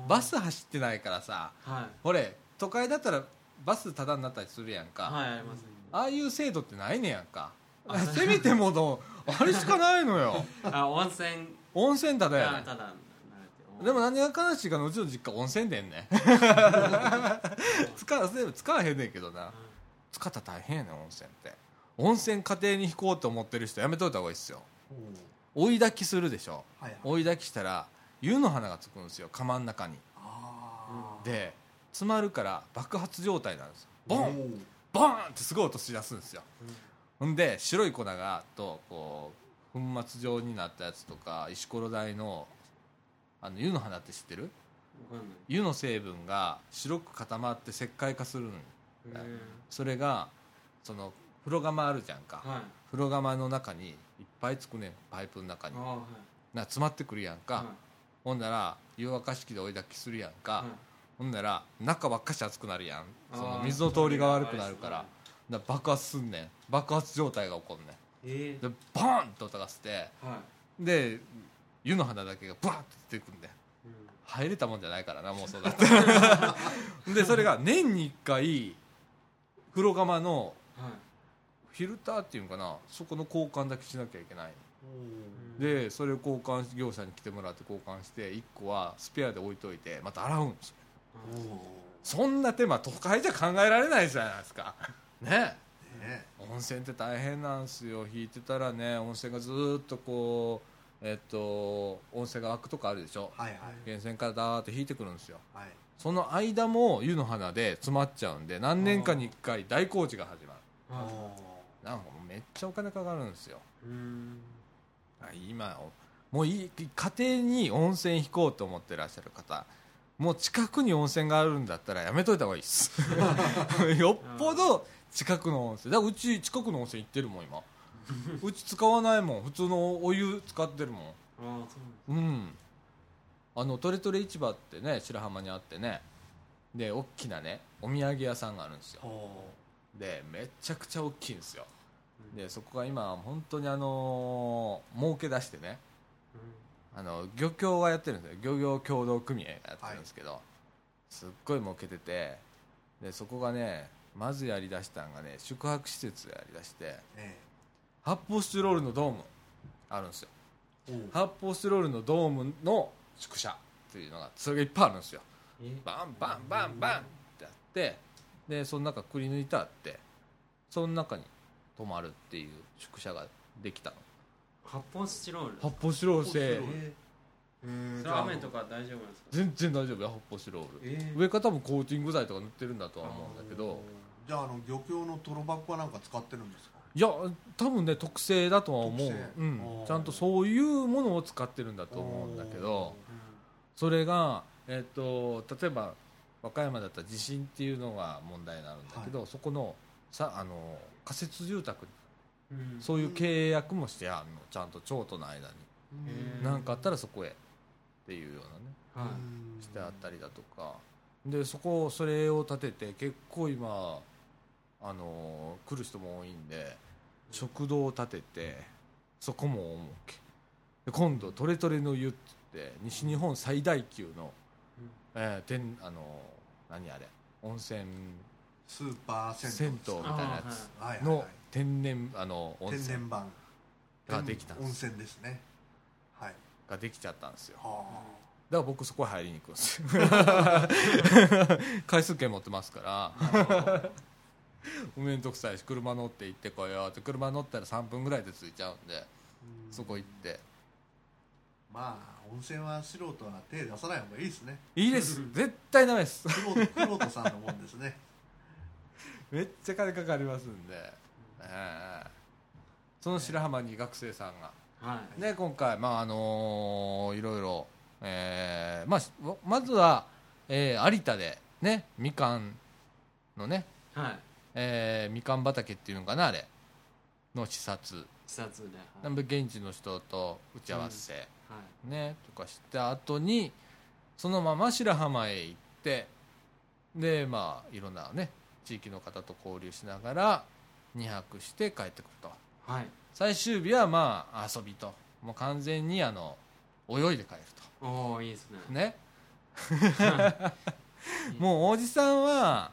S1: バス走ってないからさ
S2: はい。
S1: ほれ都会だったらバスタダになったりするやんか、
S2: はいあります
S1: ああいう制度ってないねやんか。
S2: あ
S1: せめてものあれしかないのよ。
S2: あ温泉。
S1: 温泉ただやねでも何が悲しいかのうちの実家温泉でんね 使使わへんねんけどな。使ったら大変やねん温泉って。温泉家庭に引こうと思ってる人やめといた方がいいっすよ追い焚きするでしょ。
S3: はいはい。
S1: 追い焚きしたら湯の花がつくんですよ。釜の中に。で詰まるから爆発状態なんですよ。ボン！
S3: ン
S1: ボーンってすごい音し出すんですよ。ほんで白い粉がとこう粉末状になったやつとか石ころ台のあの湯の花って知ってる？湯の成分が白く固まって石灰化するそれがその風呂釜あるじゃんか、
S2: ーはい。
S1: 風呂釜の中にいっぱいつくねんパイプの中に。
S2: はい。
S1: な詰まってくるやんか、
S2: はい。
S1: ほんなら湯沸かし器で追い焚きするやんか、
S2: はい。
S1: ほんなら中ばっかし熱くなるやん。その水の通りが悪くなるから。だから爆発すんねん。爆発状態が起こんねん。
S2: えー
S1: でバーンと音がして
S2: はい。
S1: で湯の花だけがバーンって出てくんで
S2: うん。
S1: 入れたもんじゃないからな もうそうだってでそれが年に1回風呂釜の
S2: はい
S1: フィルターっていうんかなそこの交換だけしなきゃいけない。
S2: うん。
S1: でそれを交換し業者に来てもらって交換して1個はスペアで置いといてまた洗うんですよ。そんな手間都会じゃ考えられないじゃないですか。ね。
S3: ね。
S1: 温泉って大変なんですよ。引いてたらね温泉がずーっとこうえっと温泉が湧くとこあるでしょ。
S3: はいはい。
S1: 源泉からダーって引いてくるんですよ。
S3: はい。
S1: その間も湯の花で詰まっちゃうんで何年かに1回大工事が始まる。
S2: は
S1: なんかめっちゃお金かかるんですよ。今もういい家庭に温泉引こうと思ってらっしゃる方もう近くに温泉があるんだったらやめといた方がいいです。よっぽど近くの温泉。だからうち近くの温泉行ってるもん今。うち使わないもん。普通のお湯使ってるもん。
S2: う
S1: うん。あのトレトレ市場ってね白浜にあってね。で大きなねお土産屋さんがあるんですよ。
S3: ほ
S1: でめちゃくちゃ大きいんですよ。でそこが今本当にあのー儲け出してねあの漁協がやってるんですよ。漁業協同組合がやってるんですけど、すっごい儲けててでそこがねまずやりだしたんがね宿泊施設やりだして
S3: うえ。
S1: 発泡スチロールのドームあるんですよ。
S3: え
S1: 発泡スチロールのドームの宿舎っていうのがそれがいっぱいあるんですよ。
S2: え。
S1: バンバンバンバンってやってでその中くり抜いてあってその中に泊まるっていう宿舎ができたの。
S2: 発泡スチロール
S1: 発泡スチロール製
S3: 発泡スチロー。ル
S2: それ雨とか大丈夫ですか？
S1: 全然大丈夫よ発泡スチロー。ル
S2: え
S1: 上から多分コーティング剤とか塗ってるんだとは思うんだけど。
S3: じゃああの漁協のトロバッコはなんか使ってるんですか？
S1: いや多分ね特製だとは思う、うん。ちゃんとそういうものを使ってるんだと思うんだけど。それが、えっと例えば和歌山だったら地震っていうのが問題になるんだけど、そこのさあの仮設住宅
S2: うん。
S1: そういう契約もしてあんのちゃんと町との間に。何かあったらそこへっていうようなね
S2: はい。
S1: してあったりだとか。でそこそれを立てて結構今あの来る人も多いんで食堂を建ててそこも OK で今度トレトレの湯っつって西日本最大級の、えー、てんあの何あれ？温泉。
S3: スーパー銭
S1: 銭
S3: 湯
S1: 湯みたいなやつ。の
S3: はい
S1: 天然あの温
S3: 天
S1: 泉
S3: 然版。
S1: ができたんです。
S3: 温泉ですね。はい。
S1: ができちゃったんですよ。だか
S3: は
S1: ら僕そこ入りに行くんですよ。回数券持ってますから。
S3: あ
S1: 面倒くさいし車乗って行ってこようって。車乗ったら3分ぐらいで着いちゃうんでそこ行って
S3: まあ温泉は素人は手出さない方がいいですね。
S1: いいです。絶対ダメです。
S3: クロクロートさんのもんですね。
S1: めっちゃ金かかりますんで、ええその白浜に学生さんが、
S2: はい。
S1: ね、今回、まああのーいろいろ、えーまあ、わまずは、えー有田で、ね、みかんのね、
S2: はい。
S1: えーみかん畑っていうのかなあれ。の視察。
S2: 視察ではい。
S1: なんで現地の人と打ち合わせ、
S2: はい
S1: ね、とかした後にそのまま白浜へ行ってでまあいろんなね地域の方と交流しながら2泊して帰ってくると。
S2: はい。
S1: 最終日はまあ遊びと。もう完全にあの泳いで帰る
S2: おおいいですね。
S1: とね もうおじさんは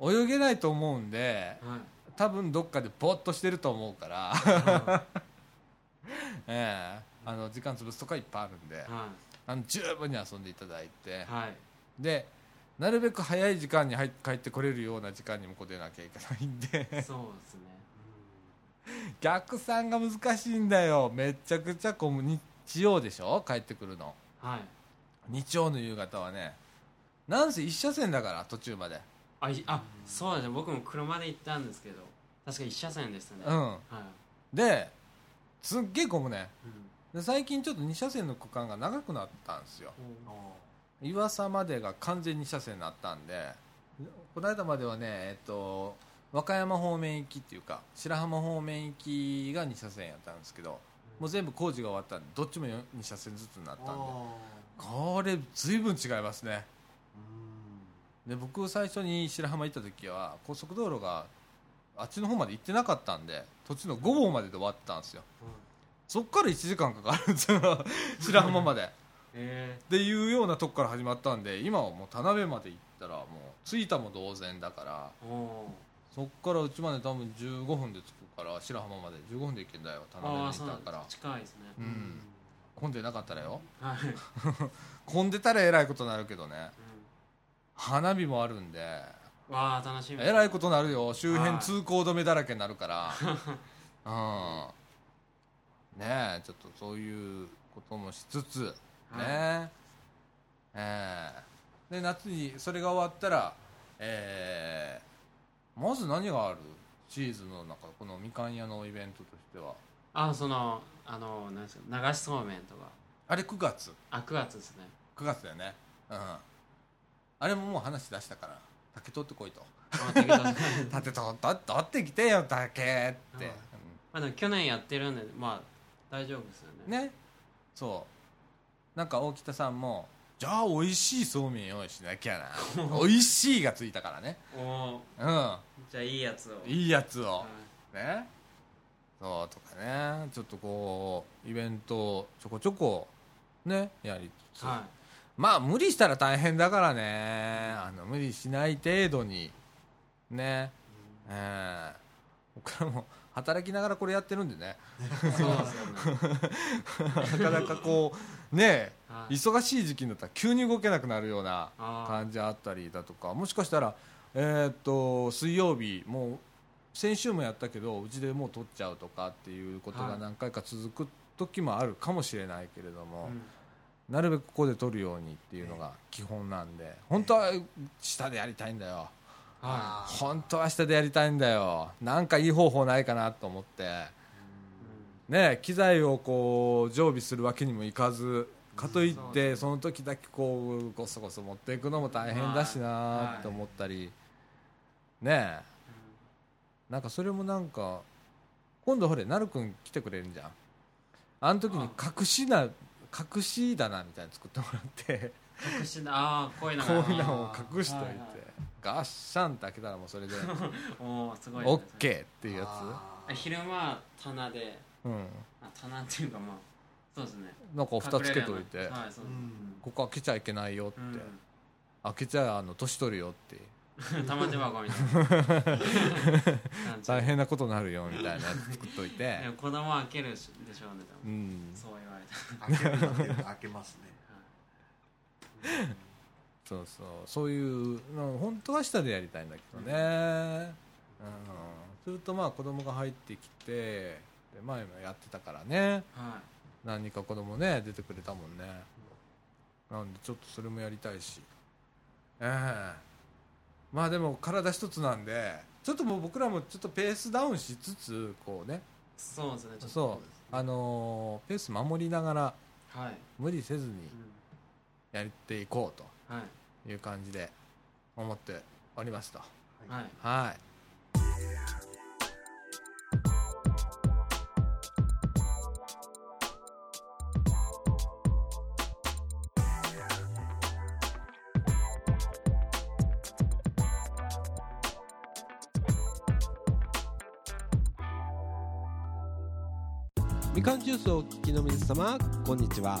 S1: 泳げないと思うんで
S2: はい。
S1: 多分どっかでぼーっとしてると思うから、ええあの時間潰すとかいっぱいあるんで
S2: は
S1: あの十分に遊んでいただいてでなるべく早い時間に入っ帰ってこれるような時間にもこう出なきゃいけないんで。
S2: そうですね。
S1: 逆算が難しいんだよ。めちゃくちゃこう日曜でしょ？帰ってくるの。
S2: はい。
S1: 日曜の夕方はね。なんせ一車線だから途中まで。
S2: あいあそうですね。僕も車で行ったんですけど確か一車線でしたね。
S1: うん。
S2: はい。
S1: ですっげえ混むね。
S2: うん
S1: で最近ちょっと2車線の区間が長くなったんですよ。
S3: あ
S1: 岩佐までが完全に2車線になったんでこの間まではねえっと和歌山方面行きっていうか白浜方面行きが2車線やったんですけどもう全部工事が終わったんでどっちも2車線ずつになったんでこれ随分違いますね。で僕最初に白浜行った時は高速道路があっちの方まで行ってなかったんで途中の5号までで終わったんですよ。そっから1時間かかるんですよ。白浜まで。
S2: え
S1: っていうようなとこから始まったんで今はもう田辺まで行ったらもう着いたも同然だからそっからうちまで多分15分で着くから白浜まで15分で行けんだよ田
S2: ー、
S1: 辺にい
S2: ああそうなん
S1: たから
S2: 近いですね。
S1: うん。混んでなかったらよ。
S2: はい、
S1: 混んでたらえらいことになるけどね。花火もあるんで
S2: うん、わあ楽しみ。
S1: えらいことになるよ。周辺
S2: はい。
S1: 通行止めだらけになるから。うんねえちょっとそういうこともしつつね。ええで夏にそれが終わったらえーまず何がある？シーズンの中このみかん屋のイベントとしては。
S2: あそのあのなんですか流しそうめんとか。
S1: あれ9月。
S2: あ9月ですね。
S1: 9月だよね。うん。あれももう話出したから竹取ってこいと。
S2: あ適当です
S1: 竹取取って きてよ竹って、
S2: まあでも去年やってるんでまあ大丈夫ですよ
S1: うん
S2: ね。
S1: ね。そう。なんか大北さんもじゃあ美味しいそうめん用意しなきゃな。美味しいがついたからね。
S2: おお
S1: うん。
S2: じゃあいいやつを。
S1: いいやつを。
S2: は
S1: ね。そうとかね。ちょっとこうイベントをちょこちょこねやりつつ、
S2: い。は
S1: まあ無理したら大変だからね。あの無理しない程度に。ね。ええ僕らも働きながらこれやってるんでね。なかなかこうね
S2: はい。
S1: 忙しい時期になったら急に動けなくなるような感じあったりだとかもしかしたらえーっと水曜日もう先週もやったけどうちでもう取っちゃうとかっていうことが
S2: はい。
S1: 何回か続く時もあるかもしれないけれども、
S2: うん。
S1: なるべくここで取るようにっていうのが基本なんで本当は下でやりたいんだよ
S2: は
S1: 本当は下でやりたいんだよ。なんかいい方法ないかなと思って。ね機材をこう常備するわけにもいかず。かといってその時だけこうごそごそ持っていくのも大変だしなって思ったり。ねえ。なんかそれもなんか今度ほれなるくん来てくれるんじゃん。あの時に隠しな隠し棚みたいなの作ってもらって。
S2: い隠しああこういうの
S1: を隠しといてガッシャンって開けたらもうそれで。
S2: おおすごい
S1: オッケーっていうや
S3: あ
S2: ー。昼間は棚で。
S1: つうん。
S2: あ棚っていうかまあそうですね。
S1: なんか蓋つけといて、
S2: はいそうです。
S3: うん。
S1: ここ開けちゃいけないよって、
S2: うん。
S1: 開けちゃあの年取るよって。
S2: 玉手箱みたいな。
S1: 大変なことになるよみたいなやつ作っといて。
S2: 子供は開けるでしょうね多分。
S1: うん。
S2: そう言われた。
S3: 開けますね
S1: そうそう。そういうの本当は下でやりたいんだけどね、うん。するとまあ子供が入ってきてで前もやってたからね。
S2: は
S1: 何人か子供ね出てくれたもんね。なんでちょっとそれもやりたいし。ええ。まあでも体一つなんでちょっともう僕らもちょっとペースダウンしつつこうね。
S2: いそうですねちょっと
S1: そう。あのーペース守りながら
S2: はい。
S1: 無理せずに
S2: う
S1: やっていこうと。
S2: んはい
S1: いう感じで思っておりますと
S2: はい。
S1: はい。
S4: みかんジュースをお聞きの皆様こんにちは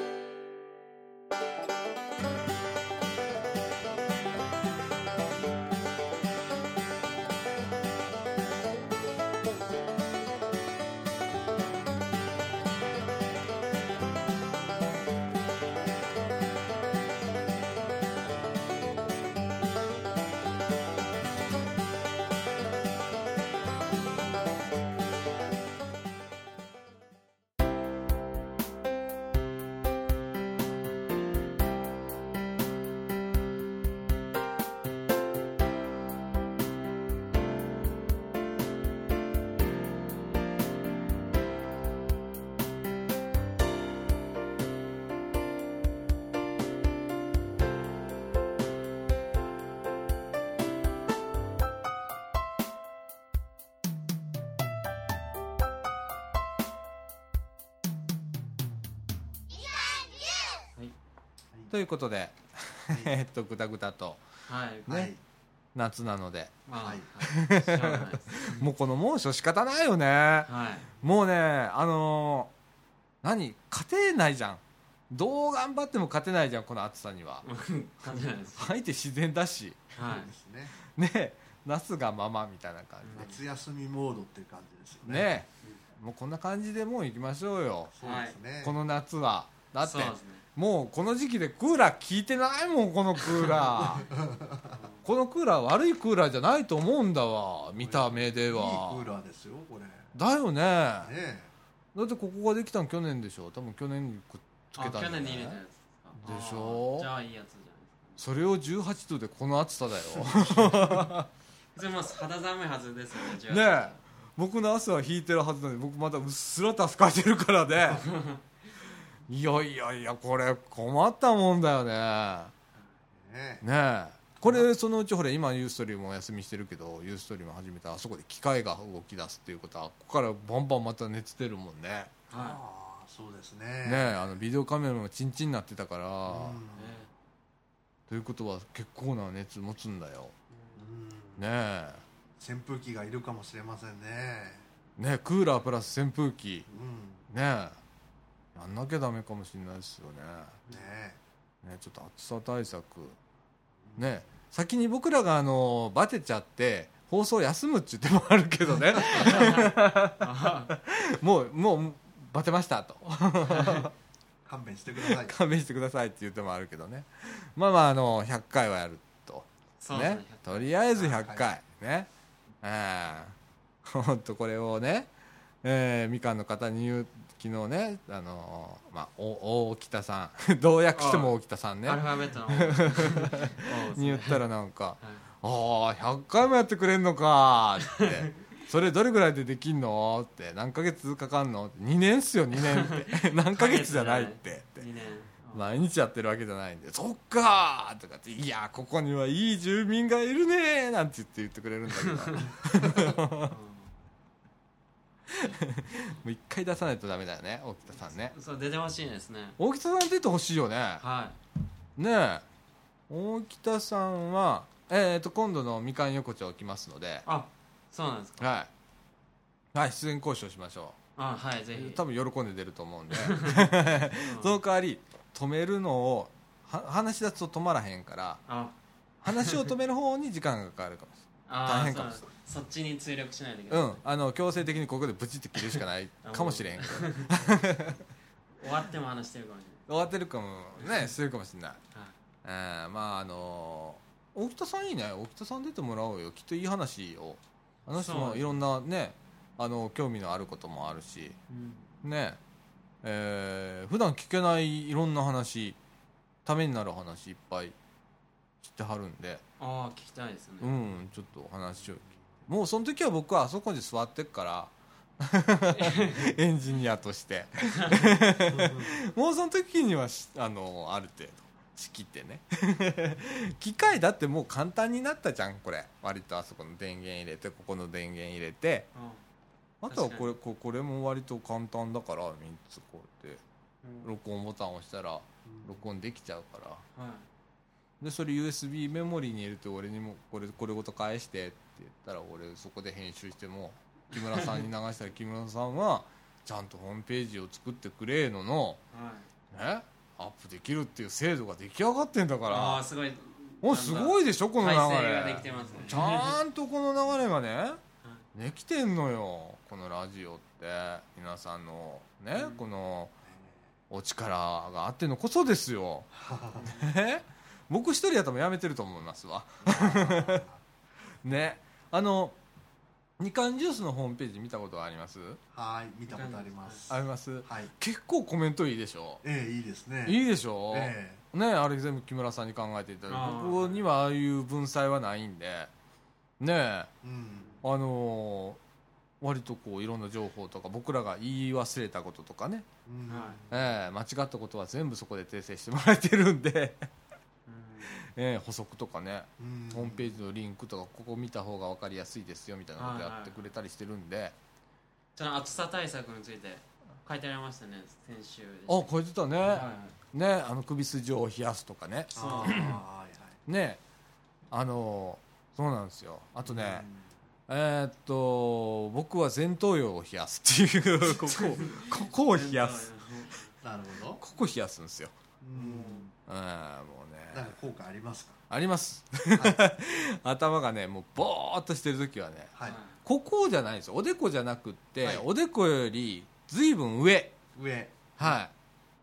S1: いうことで、えっとぐたぐたと
S2: はい。
S1: ね
S3: はい。
S1: 夏なので。
S2: まあ
S3: はい。
S2: はい。
S1: もうこの猛暑仕方ないよね。
S2: はい。
S1: もうねあのー何？勝てないじゃん。どう頑張っても勝てないじゃんこの暑さには。
S2: 感じないです。
S1: 相手自然だし。
S2: はい。
S3: ね。
S1: ね夏がままみたいな感
S3: 夏休みモードっていう感じですよ
S1: じ
S3: ね。
S1: でねもうこんな感じでもう行きましょうよ。
S3: そうですね。
S1: この夏は。だって
S2: そうですね
S1: もうこの時期でクーラー効いてないもんこのクーラー。このクーラー悪いクーラーじゃないと思うんだわ見た目で
S3: いいク
S1: は
S3: ーラーですよこれ。ね
S1: だよね。だ
S3: え。
S1: ってここができたの去年でしょ。多分去年にくっつけたんじゃない？
S2: あ去年に入れたやつですか。
S1: でしょ？
S2: じゃあいいやつじゃない
S1: それを18度でこの暑さだよ。
S2: それも肌寒いはずですよね18
S1: ねえ。僕の汗は引いてるはずなのに僕まだうっすら助かってるからね いやいやいやこれ困ったもんだよね。
S3: ねえ。
S1: これそのうちほら今ユーストリームお休みしてるけどユーストリーム始めたらあそこで機械が動き出すっていうことはここからバンバンまた熱出るもんね。
S2: は
S3: ああそうですね。
S1: ねえあのビデオカメラもチンチンになってたから、
S3: うん
S1: ということは結構な熱持つんだよ。
S3: うん。
S1: ねえ。
S3: 扇風機がいるかもしれませんね。
S1: ねえクーラープラス扇風機。
S3: うん。
S1: ねえやんなきゃダメかもしれないですよね。
S3: ね
S1: ねちょっと暑さ対策。ね先に僕らがあのバテちゃって放送休むって言ってもあるけどね。もうもうバテましたと。
S3: 勘弁してください。
S1: 勘弁してくださいって言ってもあるけどね。まあまああの100回はやると。ね
S2: ね
S1: とりあえず100回。ね。ええ。ほんとこれをね、えーみかんの方に言う昨日ねあのーまあお大北さん。どう訳しても大北さんね。
S2: アルファベットの
S1: に言ったらなんか
S2: はい「
S1: ああ100回もやってくれんのかって。それどれぐらいでできんの？って。何ヶ月かかんの？2年っすよ2年って。何ヶ月じゃないって。って。
S2: 2年。
S1: 毎日やってるわけじゃないんで「そっか!」とかって「いやここにはいい住民がいるね」なんて言って言ってくれるんだけどもう一回出さないとダメだよね大北さんね。
S2: そう出てほしいですね。
S1: 大北さん出てほしいよね。
S2: は
S1: ねえ。大北さんはえー、と今度のみかん横丁来ますので。
S2: いあそうなんですか。
S1: はい、はい、出演交渉しましょ
S2: あはいぜひ。
S1: う多分喜んで出ると思うんで。
S2: うん
S1: その代わり止めるのをは話し出すと止まらへんから
S2: あ。
S1: 話を止める方に時間がかかるかもし
S2: あ
S1: 大変かもしれ
S2: そうそっちに追力しないといけない、
S1: れないうん。あの強制的にここでブチって切るしかない。かもしれへん。
S2: 終わっても話してるかもし
S1: 終わってるかもね。するかもしれない。えーまああの大北さんいいね。大北さん出てもらおうよ。きっといい話を。あの人もいろんなねあの興味のあることもあるし。ね。えー普段聞けないいろんな話ためになる話いっぱい知ってはるんで。
S2: ああ聞きたいですね、
S1: うん。ちょっとお話をもうその時は僕はあそこに座ってっから エンジニアとして。もうその時にはしあのある程度仕切ってね。機械だってもう簡単になったじゃんこれ。割とあそこの電源入れてここの電源入れて。あとはこれここれも割と簡単だから3つこうやって
S2: うん。うん
S1: 録音ボタンを押したら録音できちゃうから。
S2: はい。
S1: でそれ USB メモリーに入れて俺にもこれこれごと返してって言ったら俺そこで編集しても木村さんに流したら木村さんは ちゃんとホームページを作ってくれのの、
S2: はい。
S1: ね、アップできるっていう制度が出来上がってんだか
S2: あ
S1: ら。
S2: あすごい。
S1: もうすごいでしょこの流れ。
S2: ね。
S1: ちゃんとこの流れがねできてんのよこのラジオって。皆さんのね、
S2: うん。
S1: このお力があってのこそですよ。ね。僕一人やったらやめてると思いますわ。ねあのみかんジュースのホームページ見たことはあります？
S3: はい見たことあります。
S1: あります？
S3: はい。
S1: 結構コメントいいでしょ？
S3: ええいいですね。
S1: いいでしょ、
S3: え
S1: ねあれ全部木村さんに考えていただいて
S2: あー。
S1: ここにはああいう文才はないんでね
S3: え。うん。
S1: あのー割とこういろんな情報とか僕らが言い忘れたこととかね、
S3: うん。
S2: はい
S1: ええ間違ったことは全部そこで訂正してもらえてるんで、
S2: うん
S1: ええ補足とかね
S3: うん。
S1: ホームページのリンクとかここ見た方が分かりやすいですよみたいなことやってくれたりしてるんで、
S2: その暑さ対策について書いてありましたね先週で
S1: あ書いてたね、
S2: はいはい。
S1: ねあの首筋を冷やすとかね。ねあのーそうなんですよ。あとね、えーっと僕は前頭葉を冷やすっていう ここここを冷やす。
S3: なるほど。
S1: ここ冷やすんですよ。
S3: うん。
S1: うんもうね
S3: なんか効果ありますか？
S1: あります。頭がねもうボーっとしてる時はね
S3: はい。
S1: ここじゃないんですよ。おでこじゃなくって、
S3: はい。
S1: おでこよりずいぶん上。
S3: 上。
S1: はい。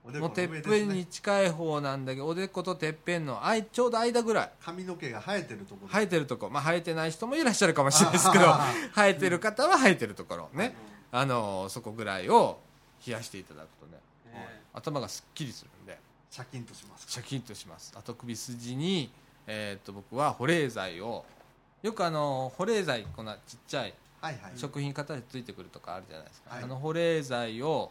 S3: おで
S1: もうてっぺんに
S3: ね
S1: 近い方なんだけどおでことてっぺんのあいちょうど間ぐらい。
S3: 髪の毛が生えてるところ。
S1: 生えてるとこ。まあ生えてない人もいらっしゃるかもしれないですけど
S3: あ
S1: 生えてる方は生えてるところね。あのそこぐらいを冷やしていただくとね
S2: え
S1: 頭がすっきりするんで
S3: シャキンとします
S1: シャキンとします。あと首筋に、えーっと僕は保冷剤をよくあの保冷剤こんなちっちゃい食品型でついてくるとかあるじゃないですか、
S3: はい。
S1: あの保冷剤を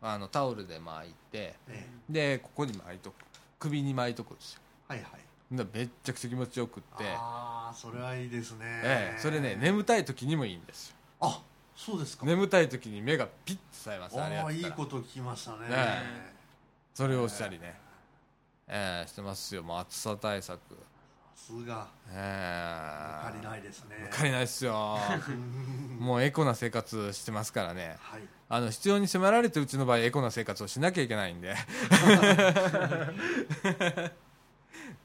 S1: あのタオルで巻いて
S3: え
S1: でここに巻いとく。首に巻いとくんですよ。
S3: えはいはい。
S1: でめっちゃくちゃ気持ちよくって、
S3: ああそれはいいですね。
S1: ええ。それね眠たい時にもいいんですよ。
S3: あそうですか。
S1: 眠たい時に目がピッとさえます。あれ
S3: いいこと聞きましたね
S1: えそれをしたりね、ええしてますよ。もう暑さ対策。
S3: さすが。
S1: ええ
S3: 足りないですね。
S1: 借りないっすよ。もうエコな生活してますからね。
S3: はい。
S1: あの必要に迫られてうちの場合エコな生活をしなきゃいけないんで。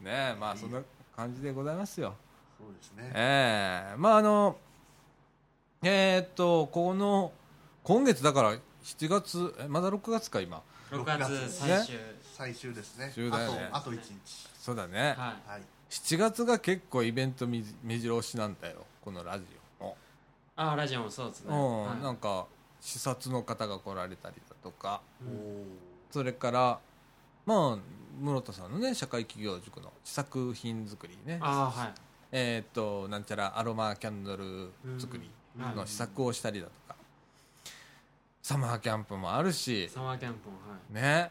S1: ねえまあそんな感じでございますよ。
S3: そうですね。
S1: ええまああのえーっとこの今月だから7月えまだ6月か今
S2: 6月最終。
S3: 最終ですね。
S1: ね。
S3: あとあと1日。
S1: そうだね、
S2: は
S3: はい。
S1: 7月が結構イベントみ目白押しなんだよ。このラジオ。の
S2: いあラジオもそうですね。
S1: うん、
S2: はい。
S1: なんか視察の方が来られたりだとか。
S3: おお
S1: それからまあ室田さんのね社会企業塾の試作品作りね。
S2: あはい。
S1: えーっとなんちゃらアロマキャンドル作り
S2: うん。
S1: の試作をしたりだとか、サマーキャンプもあるし。
S2: サマーキャンプもはい。
S1: ね。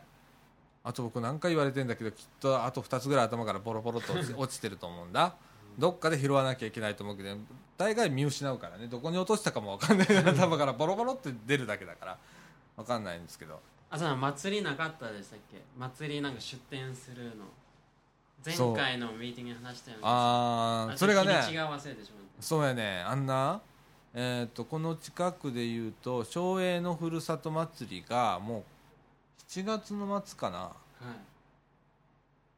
S1: あと僕何回言われてんだけどきっとあと2つぐらい頭からボロボロと落ち てると思うんだ。どっかで拾わなきゃいけないと思うけど大概見失うからね。どこに落としたかも分かんない頭からボロボロって出るだけだから。分かんないんですけど。
S2: あそう祭りなかったでしたっけ？祭りなんか出店するの。前回のミーティングで話したよね
S1: ああそれがねそうやね。あんなえー、とこの近くでいうと松栄のふるさと祭りがもう7月の末かな
S2: たは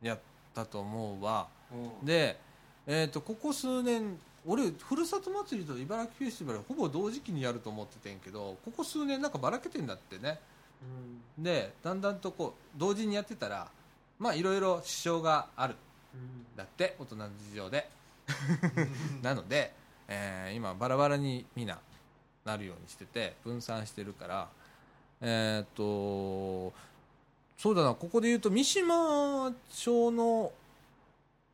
S2: い
S1: やったと思うわ。で、えー、とここ数年俺ふるさと祭りと茨城フェスティバルほぼ同時期にやると思っててんけどここ数年なんかばらけてんだってね。
S2: うん。
S1: でだんだんとこう同時にやってたらまあいろいろ支障がある。
S2: うん。
S1: だって大人の事情で。なので、えー今バラバラにみんななるようにしてて分散してるから。えーっとそうだなここで言うと三島町の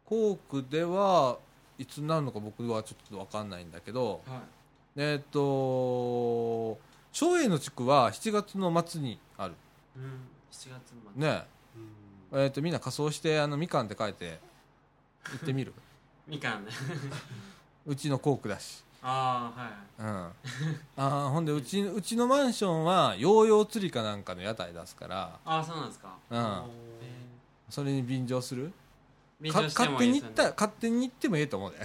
S1: 校区ではいつになるのか僕はちょっと分かんないんだけど。
S2: はい。
S1: えーっと松栄の地区は7月の末にある。
S2: うん7月の末。
S1: ねえ。ーっとみんな仮装してあのみかんって書いて行ってみる？
S2: みかんね
S1: うちの校区だし。
S2: ああはい
S1: うん、あーほんでうちうちのマンションはヨーヨー釣りかなんかの屋台出すから、
S2: ああそうなんですか。
S1: うん、
S2: え
S1: それに便乗する？
S2: ー便
S1: か
S2: 乗しても
S1: 勝手に行った勝手に行ってもええと思うで。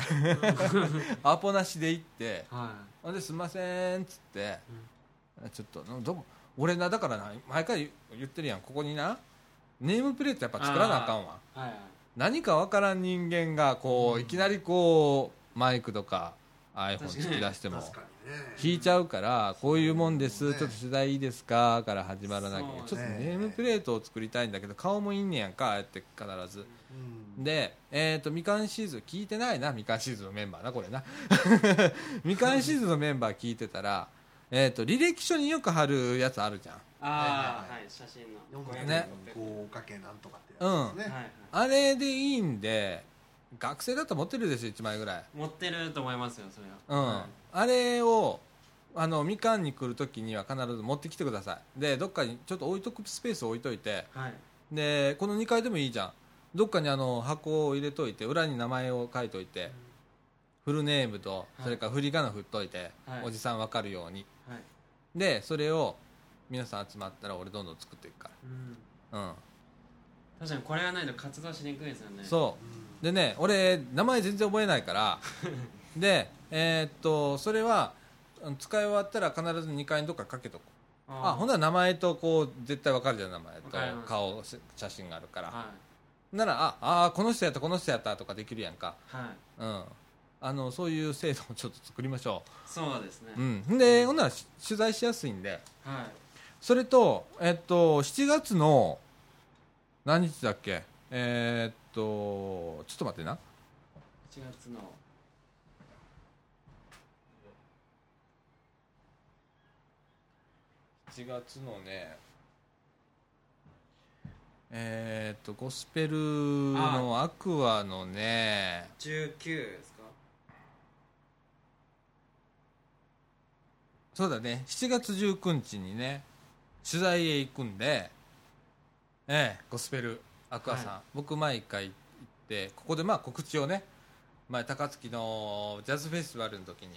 S1: アポなしで行って。
S2: は
S1: ほんですんませんっつって、ちょっとどこ俺なだからな毎回言ってるやん。ここにな。ネームプレートやっぱ作らなあかんわ。
S2: いはいはい。
S1: 何かわからん人間がこう、
S3: うん。
S1: いきなりこうマイクとか iPhone 突き出しても。引いちゃうからこういうもんです、ちょっと取材いいですかから始まらなきゃ。ちょっとネームプレートを作りたいんだけど顔もいんねやんかああやって必ず。
S3: うん。
S1: でえっ、とみかんシーズン聞いてないなみかんシーズンのメンバーなこれな。みかんシーズンのメンバー聞いてたらえっ、と履歴書によく貼るやつあるじゃん。
S2: ああ
S3: はい
S2: 写真の。
S3: 4
S1: ね。
S3: 5かけなんとかってやつですね。
S2: はいはい。
S1: あれでいいんで学生だったら持ってるでしょ1枚ぐらい。
S2: 持ってると思いますよそれは。
S1: うん、
S2: はい。
S1: あれをあのみかんに来るときには必ず持ってきてください。でどっかにちょっと置いとくスペースを置いといて。
S2: はい。
S1: でこの2階でもいいじゃん。どっかにあの箱を入れといて裏に名前を書いといて。フルネームと
S2: い。
S1: それから振り仮名振っといて、
S2: はい。
S1: おじさん分かるように。
S2: はい。
S1: でそれを皆さん集まったら俺どんどん作っていくか
S2: うん。
S1: ら、うん。
S2: 確かにこれがないと活動しにくいですよね。
S1: そうでね俺名前全然覚えないから。でえーっとそれはうん使い終わったら必ず2階にどっかかけとこう。あほんなら名前とこう絶対わかるじゃん名前と顔し写真があるから、
S2: は
S1: ならああーこの人やったこの人やったとかできるやんか。
S2: いはい。
S1: うん。あのそういう制度をちょっと作りましょ
S2: そうですね。
S1: う、うん、でほんならし取材しやすいんで。
S2: はい。
S1: それとえっと7月の何日だっけ？えーっとちょっと待ってな。
S2: 7月の。
S1: 7月のねえーっとゴスペルのアクアのね
S2: 19ですか？
S1: そうだね。7月19日にね取材へ行くんでええゴスペルアクアさん、
S2: は
S1: 僕毎回行ってここでまあ告知をね前高槻のジャズフェスティバルの時に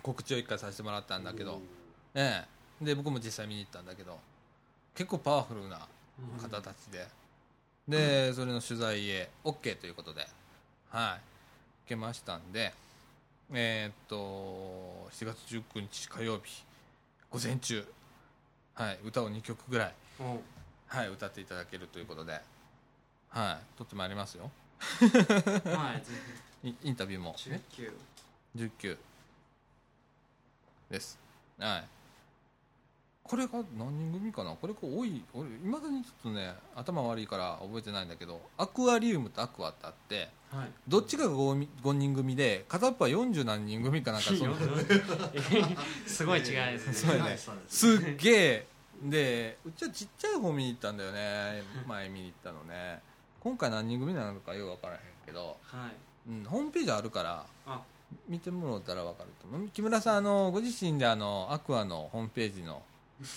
S1: 告知を一回させてもらったんだけど、ええ。で僕も実際見に行ったんだけど結構パワフルな方たちで、で、それの取材へ OK ということではい。行けましたんでえーっと7月19日火曜日午前中はい歌を2曲ぐらいはい歌っていただけるということで。はいとってもありますよ。
S2: はいぜ
S1: インインタビューも、
S2: ひ
S1: ね、
S2: 19
S1: 19です。はい。これが何人組かな？これこう多い俺いまだにちょっとね頭悪いから覚えてないんだけどアクアリウムとアクアってあって
S2: はい。
S1: どっちかが 5, 5人組で片っぽは40何人組かなんかその
S2: すごい違いですね。
S1: すっげえでうちはちっちゃい方見に行ったんだよね。前見に行ったのね。今回何人組なのかよく分からへんけど。
S2: はい。
S1: うん、ホームページあるから
S2: あ。
S1: 見てもらったら分かると思う。木村さんあのご自身であのアクアのホームページの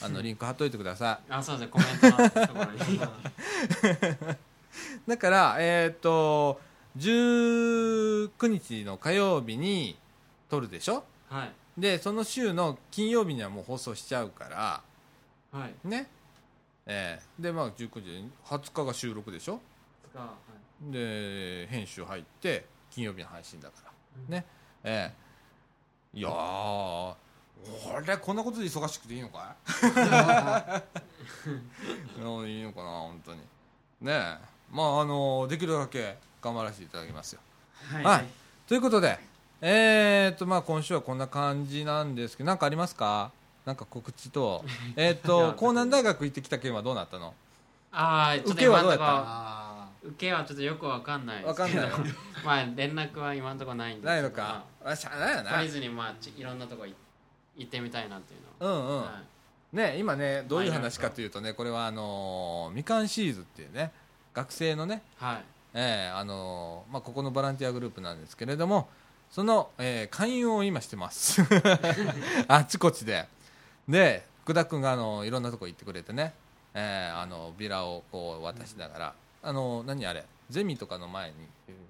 S1: あの リンク貼っといてくださ
S2: あそうですねコメントのところに
S1: い。だからえっ、と19日の火曜日に撮るでしょ？
S2: はい。
S1: でその週の金曜日にはもう放送しちゃうから
S2: はい。
S1: ね。えーでまあ19時20日が収録でしょ？
S2: がはい。
S1: で編集入って金曜日の配信だから。
S2: うん。
S1: ね。ええ。いやー俺こんなことで忙しくていいのかい？いやいいのかな本当に。ねえ。まああのできるだけ頑張らせていただきますよ。
S2: はい。
S1: はい。ということでえー、っとまあ今週はこんな感じなんですけど何かありますか？なんか告知と えーっ
S2: い
S1: と
S2: や
S1: 江南大学行ってきた件はどうなったの？
S2: ああちょっと
S1: 受けはどうやった？
S2: 受けはちょっとよくわかんない
S1: わかんない。の
S2: まあ連絡は今のところないんです
S1: ないのか。あしゃあないよな。
S2: まあとりあえずにまあちいろんなとこい行ってみたいなっていうの。
S1: うんうん、
S2: は、はい。
S1: ね今ねどういう話かというとねこれはあのーみかんシーズっていうね学生のね、
S2: はい。
S1: えーあのーまあ、ここのボランティアグループなんですけれどもその、えー勧誘を今してます。あっちこっちでで福田君があのいろんなとこ行ってくれてね、えーあのビラをこう渡しながら、あの何あれ？ゼミとかの前に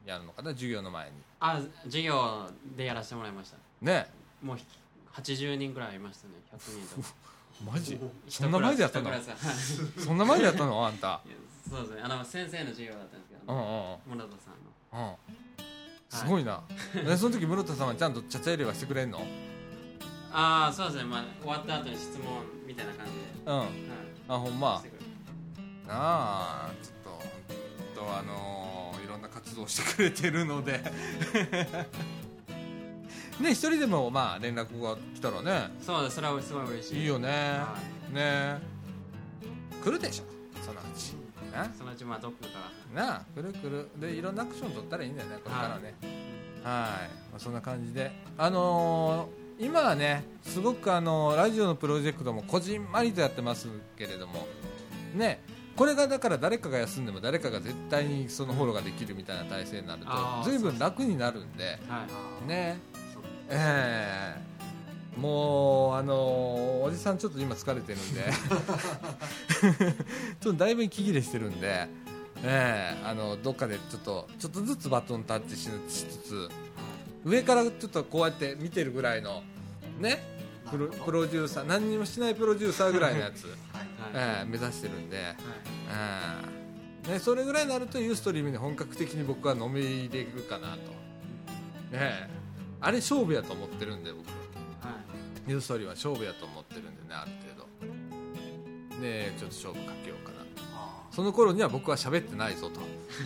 S1: やるのかな？授業の前に。
S2: あ授業でやらせてもらいました。
S1: ね。
S2: もうひ80人ぐらいいましたね100人とか。
S1: マジ？
S2: 一
S1: そんな前でやったの？そんな前でやったの？あんた。
S2: そうですね。あの先生の授業だったんですけど、
S1: うんうんうん。
S2: 村田さんの。
S1: うん。すごいな、えその時室田さんはちゃんとちゃちゃ入れはしてくれんの？
S2: ああそうですね。まあ終わった後に質問みたいな感じで。
S1: うん。
S2: はい。
S1: あほんま。
S2: してくれ
S1: なあちょっと本当あのーいろんな活動してくれてるので。ね一人でもまあ連絡が来たらね。
S2: そうです。それはすごい嬉しい。
S1: いいよね。
S2: は
S1: ね。来るでしょ。そのうち。な
S2: そのうちまあどっかから。
S1: なあ来る来る。でいろんなアクション取ったらいいんだよねこれからね。はい。まあ、そんな感じで。あのー今はねすごくあのラジオのプロジェクトもこじんまりとやってますけれどもねこれがだから誰かが休んでも誰かが絶対にそのフォローができるみたいな体制になると随分楽になるんでね。ええもうあのーおじさんちょっと今疲れてるんで ちょっとだいぶ息切れしてるんで、ええあのどっかでちょっとちょっとずつバトンタッチししつつ上からちょっとこうやって見てるぐらいのねプロプロデューサー何にもしないプロデューサーぐらいのやつ、
S3: はい。
S2: はい
S1: ええ目指してるんで、
S2: はい。
S1: ええ。ね、それぐらいになるとユーストリームに本格的に僕は飲み入れるかなと、ねえ、あれ勝負やと思ってるんで僕。
S2: はい。
S1: ユーストリームは勝負やと思ってるんでねある程度。でちょっと勝負かけようその頃には僕は喋ってないぞと。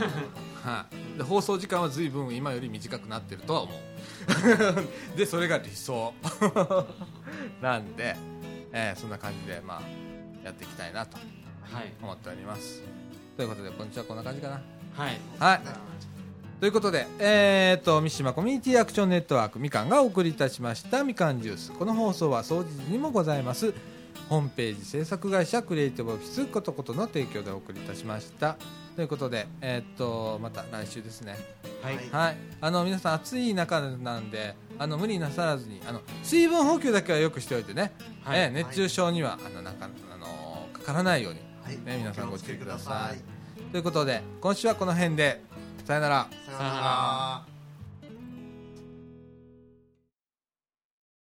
S1: はい、で放送時間は随分今より短くなってるとは思う。でそれが理想。なんで、えーそんな感じでまあやっていきたいなと
S2: はい。
S1: 思っております。ということでこんにちは。こんな感じかな。
S2: はい。
S1: はい。
S3: ー
S1: ということで、えー、と三島コミュニティアクションネットワークみかんがお送りいたしました。みかんジュース。この放送は総除時にもございますホームページ制作会社クリエイティブオフィスことことの提供でお送りいたしました。ということで、えー、とまた来週ですね。
S2: はい。
S3: はい。
S1: はいあの皆さん暑い中なんであの無理なさらずにあの水分補給だけはよくしておいてね、
S2: はい。
S1: えー熱中症にはあのなんかあのかからないように
S3: はい。
S1: ね皆さんご注意ください。
S3: い。
S1: ということで今週はこの辺でさよなら。
S3: さようなら